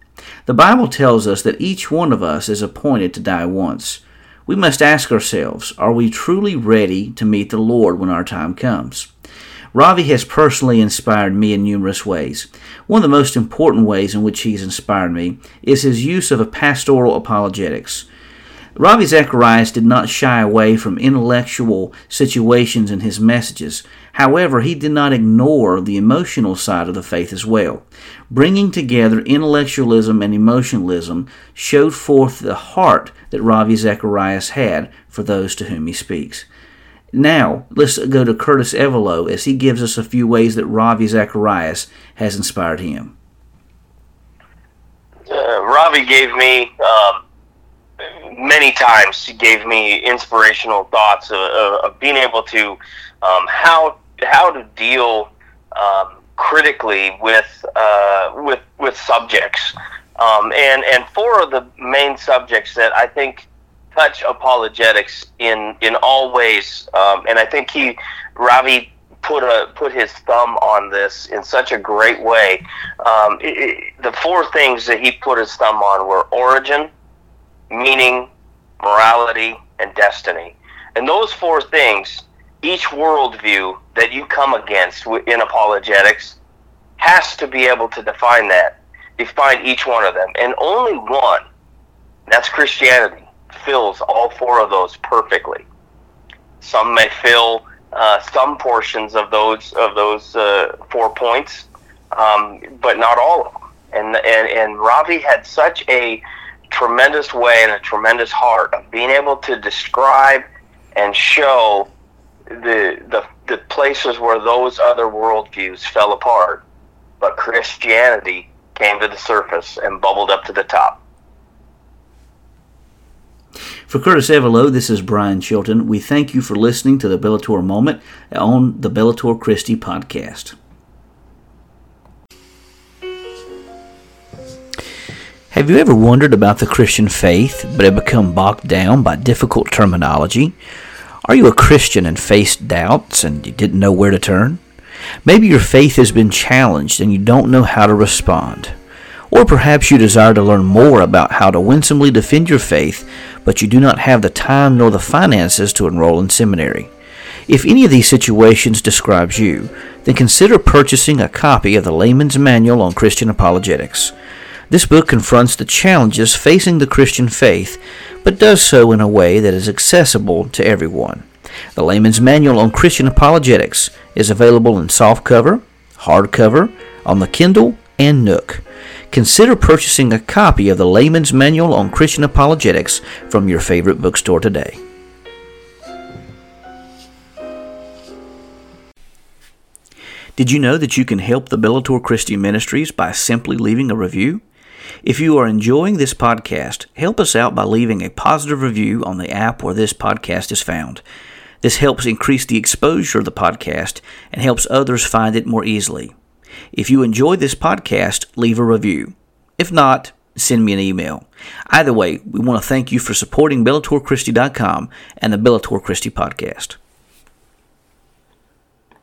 S1: The Bible tells us that each one of us is appointed to die once we must ask ourselves are we truly ready to meet the Lord when our time comes? Ravi has personally inspired me in numerous ways. One of the most important ways in which he's inspired me is his use of a pastoral apologetics. Ravi Zacharias did not shy away from intellectual situations in his messages. However, he did not ignore the emotional side of the faith as well. Bringing together intellectualism and emotionalism showed forth the heart that Ravi Zacharias had for those to whom he speaks. Now, let's go to Curtis Evelo as he gives us a few ways that Ravi Zacharias has inspired him.
S2: Uh, Ravi gave me um, many times. He gave me inspirational thoughts of, of, of being able to um, how how to deal um, critically with uh, with with subjects. Um, and and four of the main subjects that I think touch apologetics in in all ways. Um, and I think he Ravi put a put his thumb on this in such a great way. Um, it, it, the four things that he put his thumb on were origin, meaning, morality, and destiny. And those four things, each worldview that you come against in apologetics has to be able to define that, define each one of them. And only one, that's Christianity, fills all four of those perfectly. Some may fill uh, some portions of those of those uh, four points, um, but not all of them. And, and and Ravi had such a tremendous way and a tremendous heart of being able to describe and show the the, the places where those other worldviews fell apart, but Christianity came to the surface and bubbled up to the top.
S1: For Curtis Evelo, this is Brian Chilton. We thank you for listening to the Bellator Moment on the Bellator Christi podcast. Have you ever wondered about the Christian faith but have become bogged down by difficult terminology? Are you a Christian and faced doubts and you didn't know where to turn? Maybe your faith has been challenged and you don't know how to respond. Or perhaps you desire to learn more about how to winsomely defend your faith, but you do not have the time nor the finances to enroll in seminary. If any of these situations describes you, then consider purchasing a copy of the Layman's Manual on Christian Apologetics. This book confronts the challenges facing the Christian faith, but does so in a way that is accessible to everyone. The Layman's Manual on Christian Apologetics is available in softcover, hardcover, on the Kindle, and Nook. Consider purchasing a copy of the Layman's Manual on Christian Apologetics from your favorite bookstore today. Did you know that you can help the Bellator Christi Ministries by simply leaving a review? If you are enjoying this podcast, help us out by leaving a positive review on the app where this podcast is found. This helps increase the exposure of the podcast and helps others find it more easily. If you enjoy this podcast, leave a review. If not, send me an email. Either way, we want to thank you for supporting BellatorChristi.com and the Bellator Christi podcast.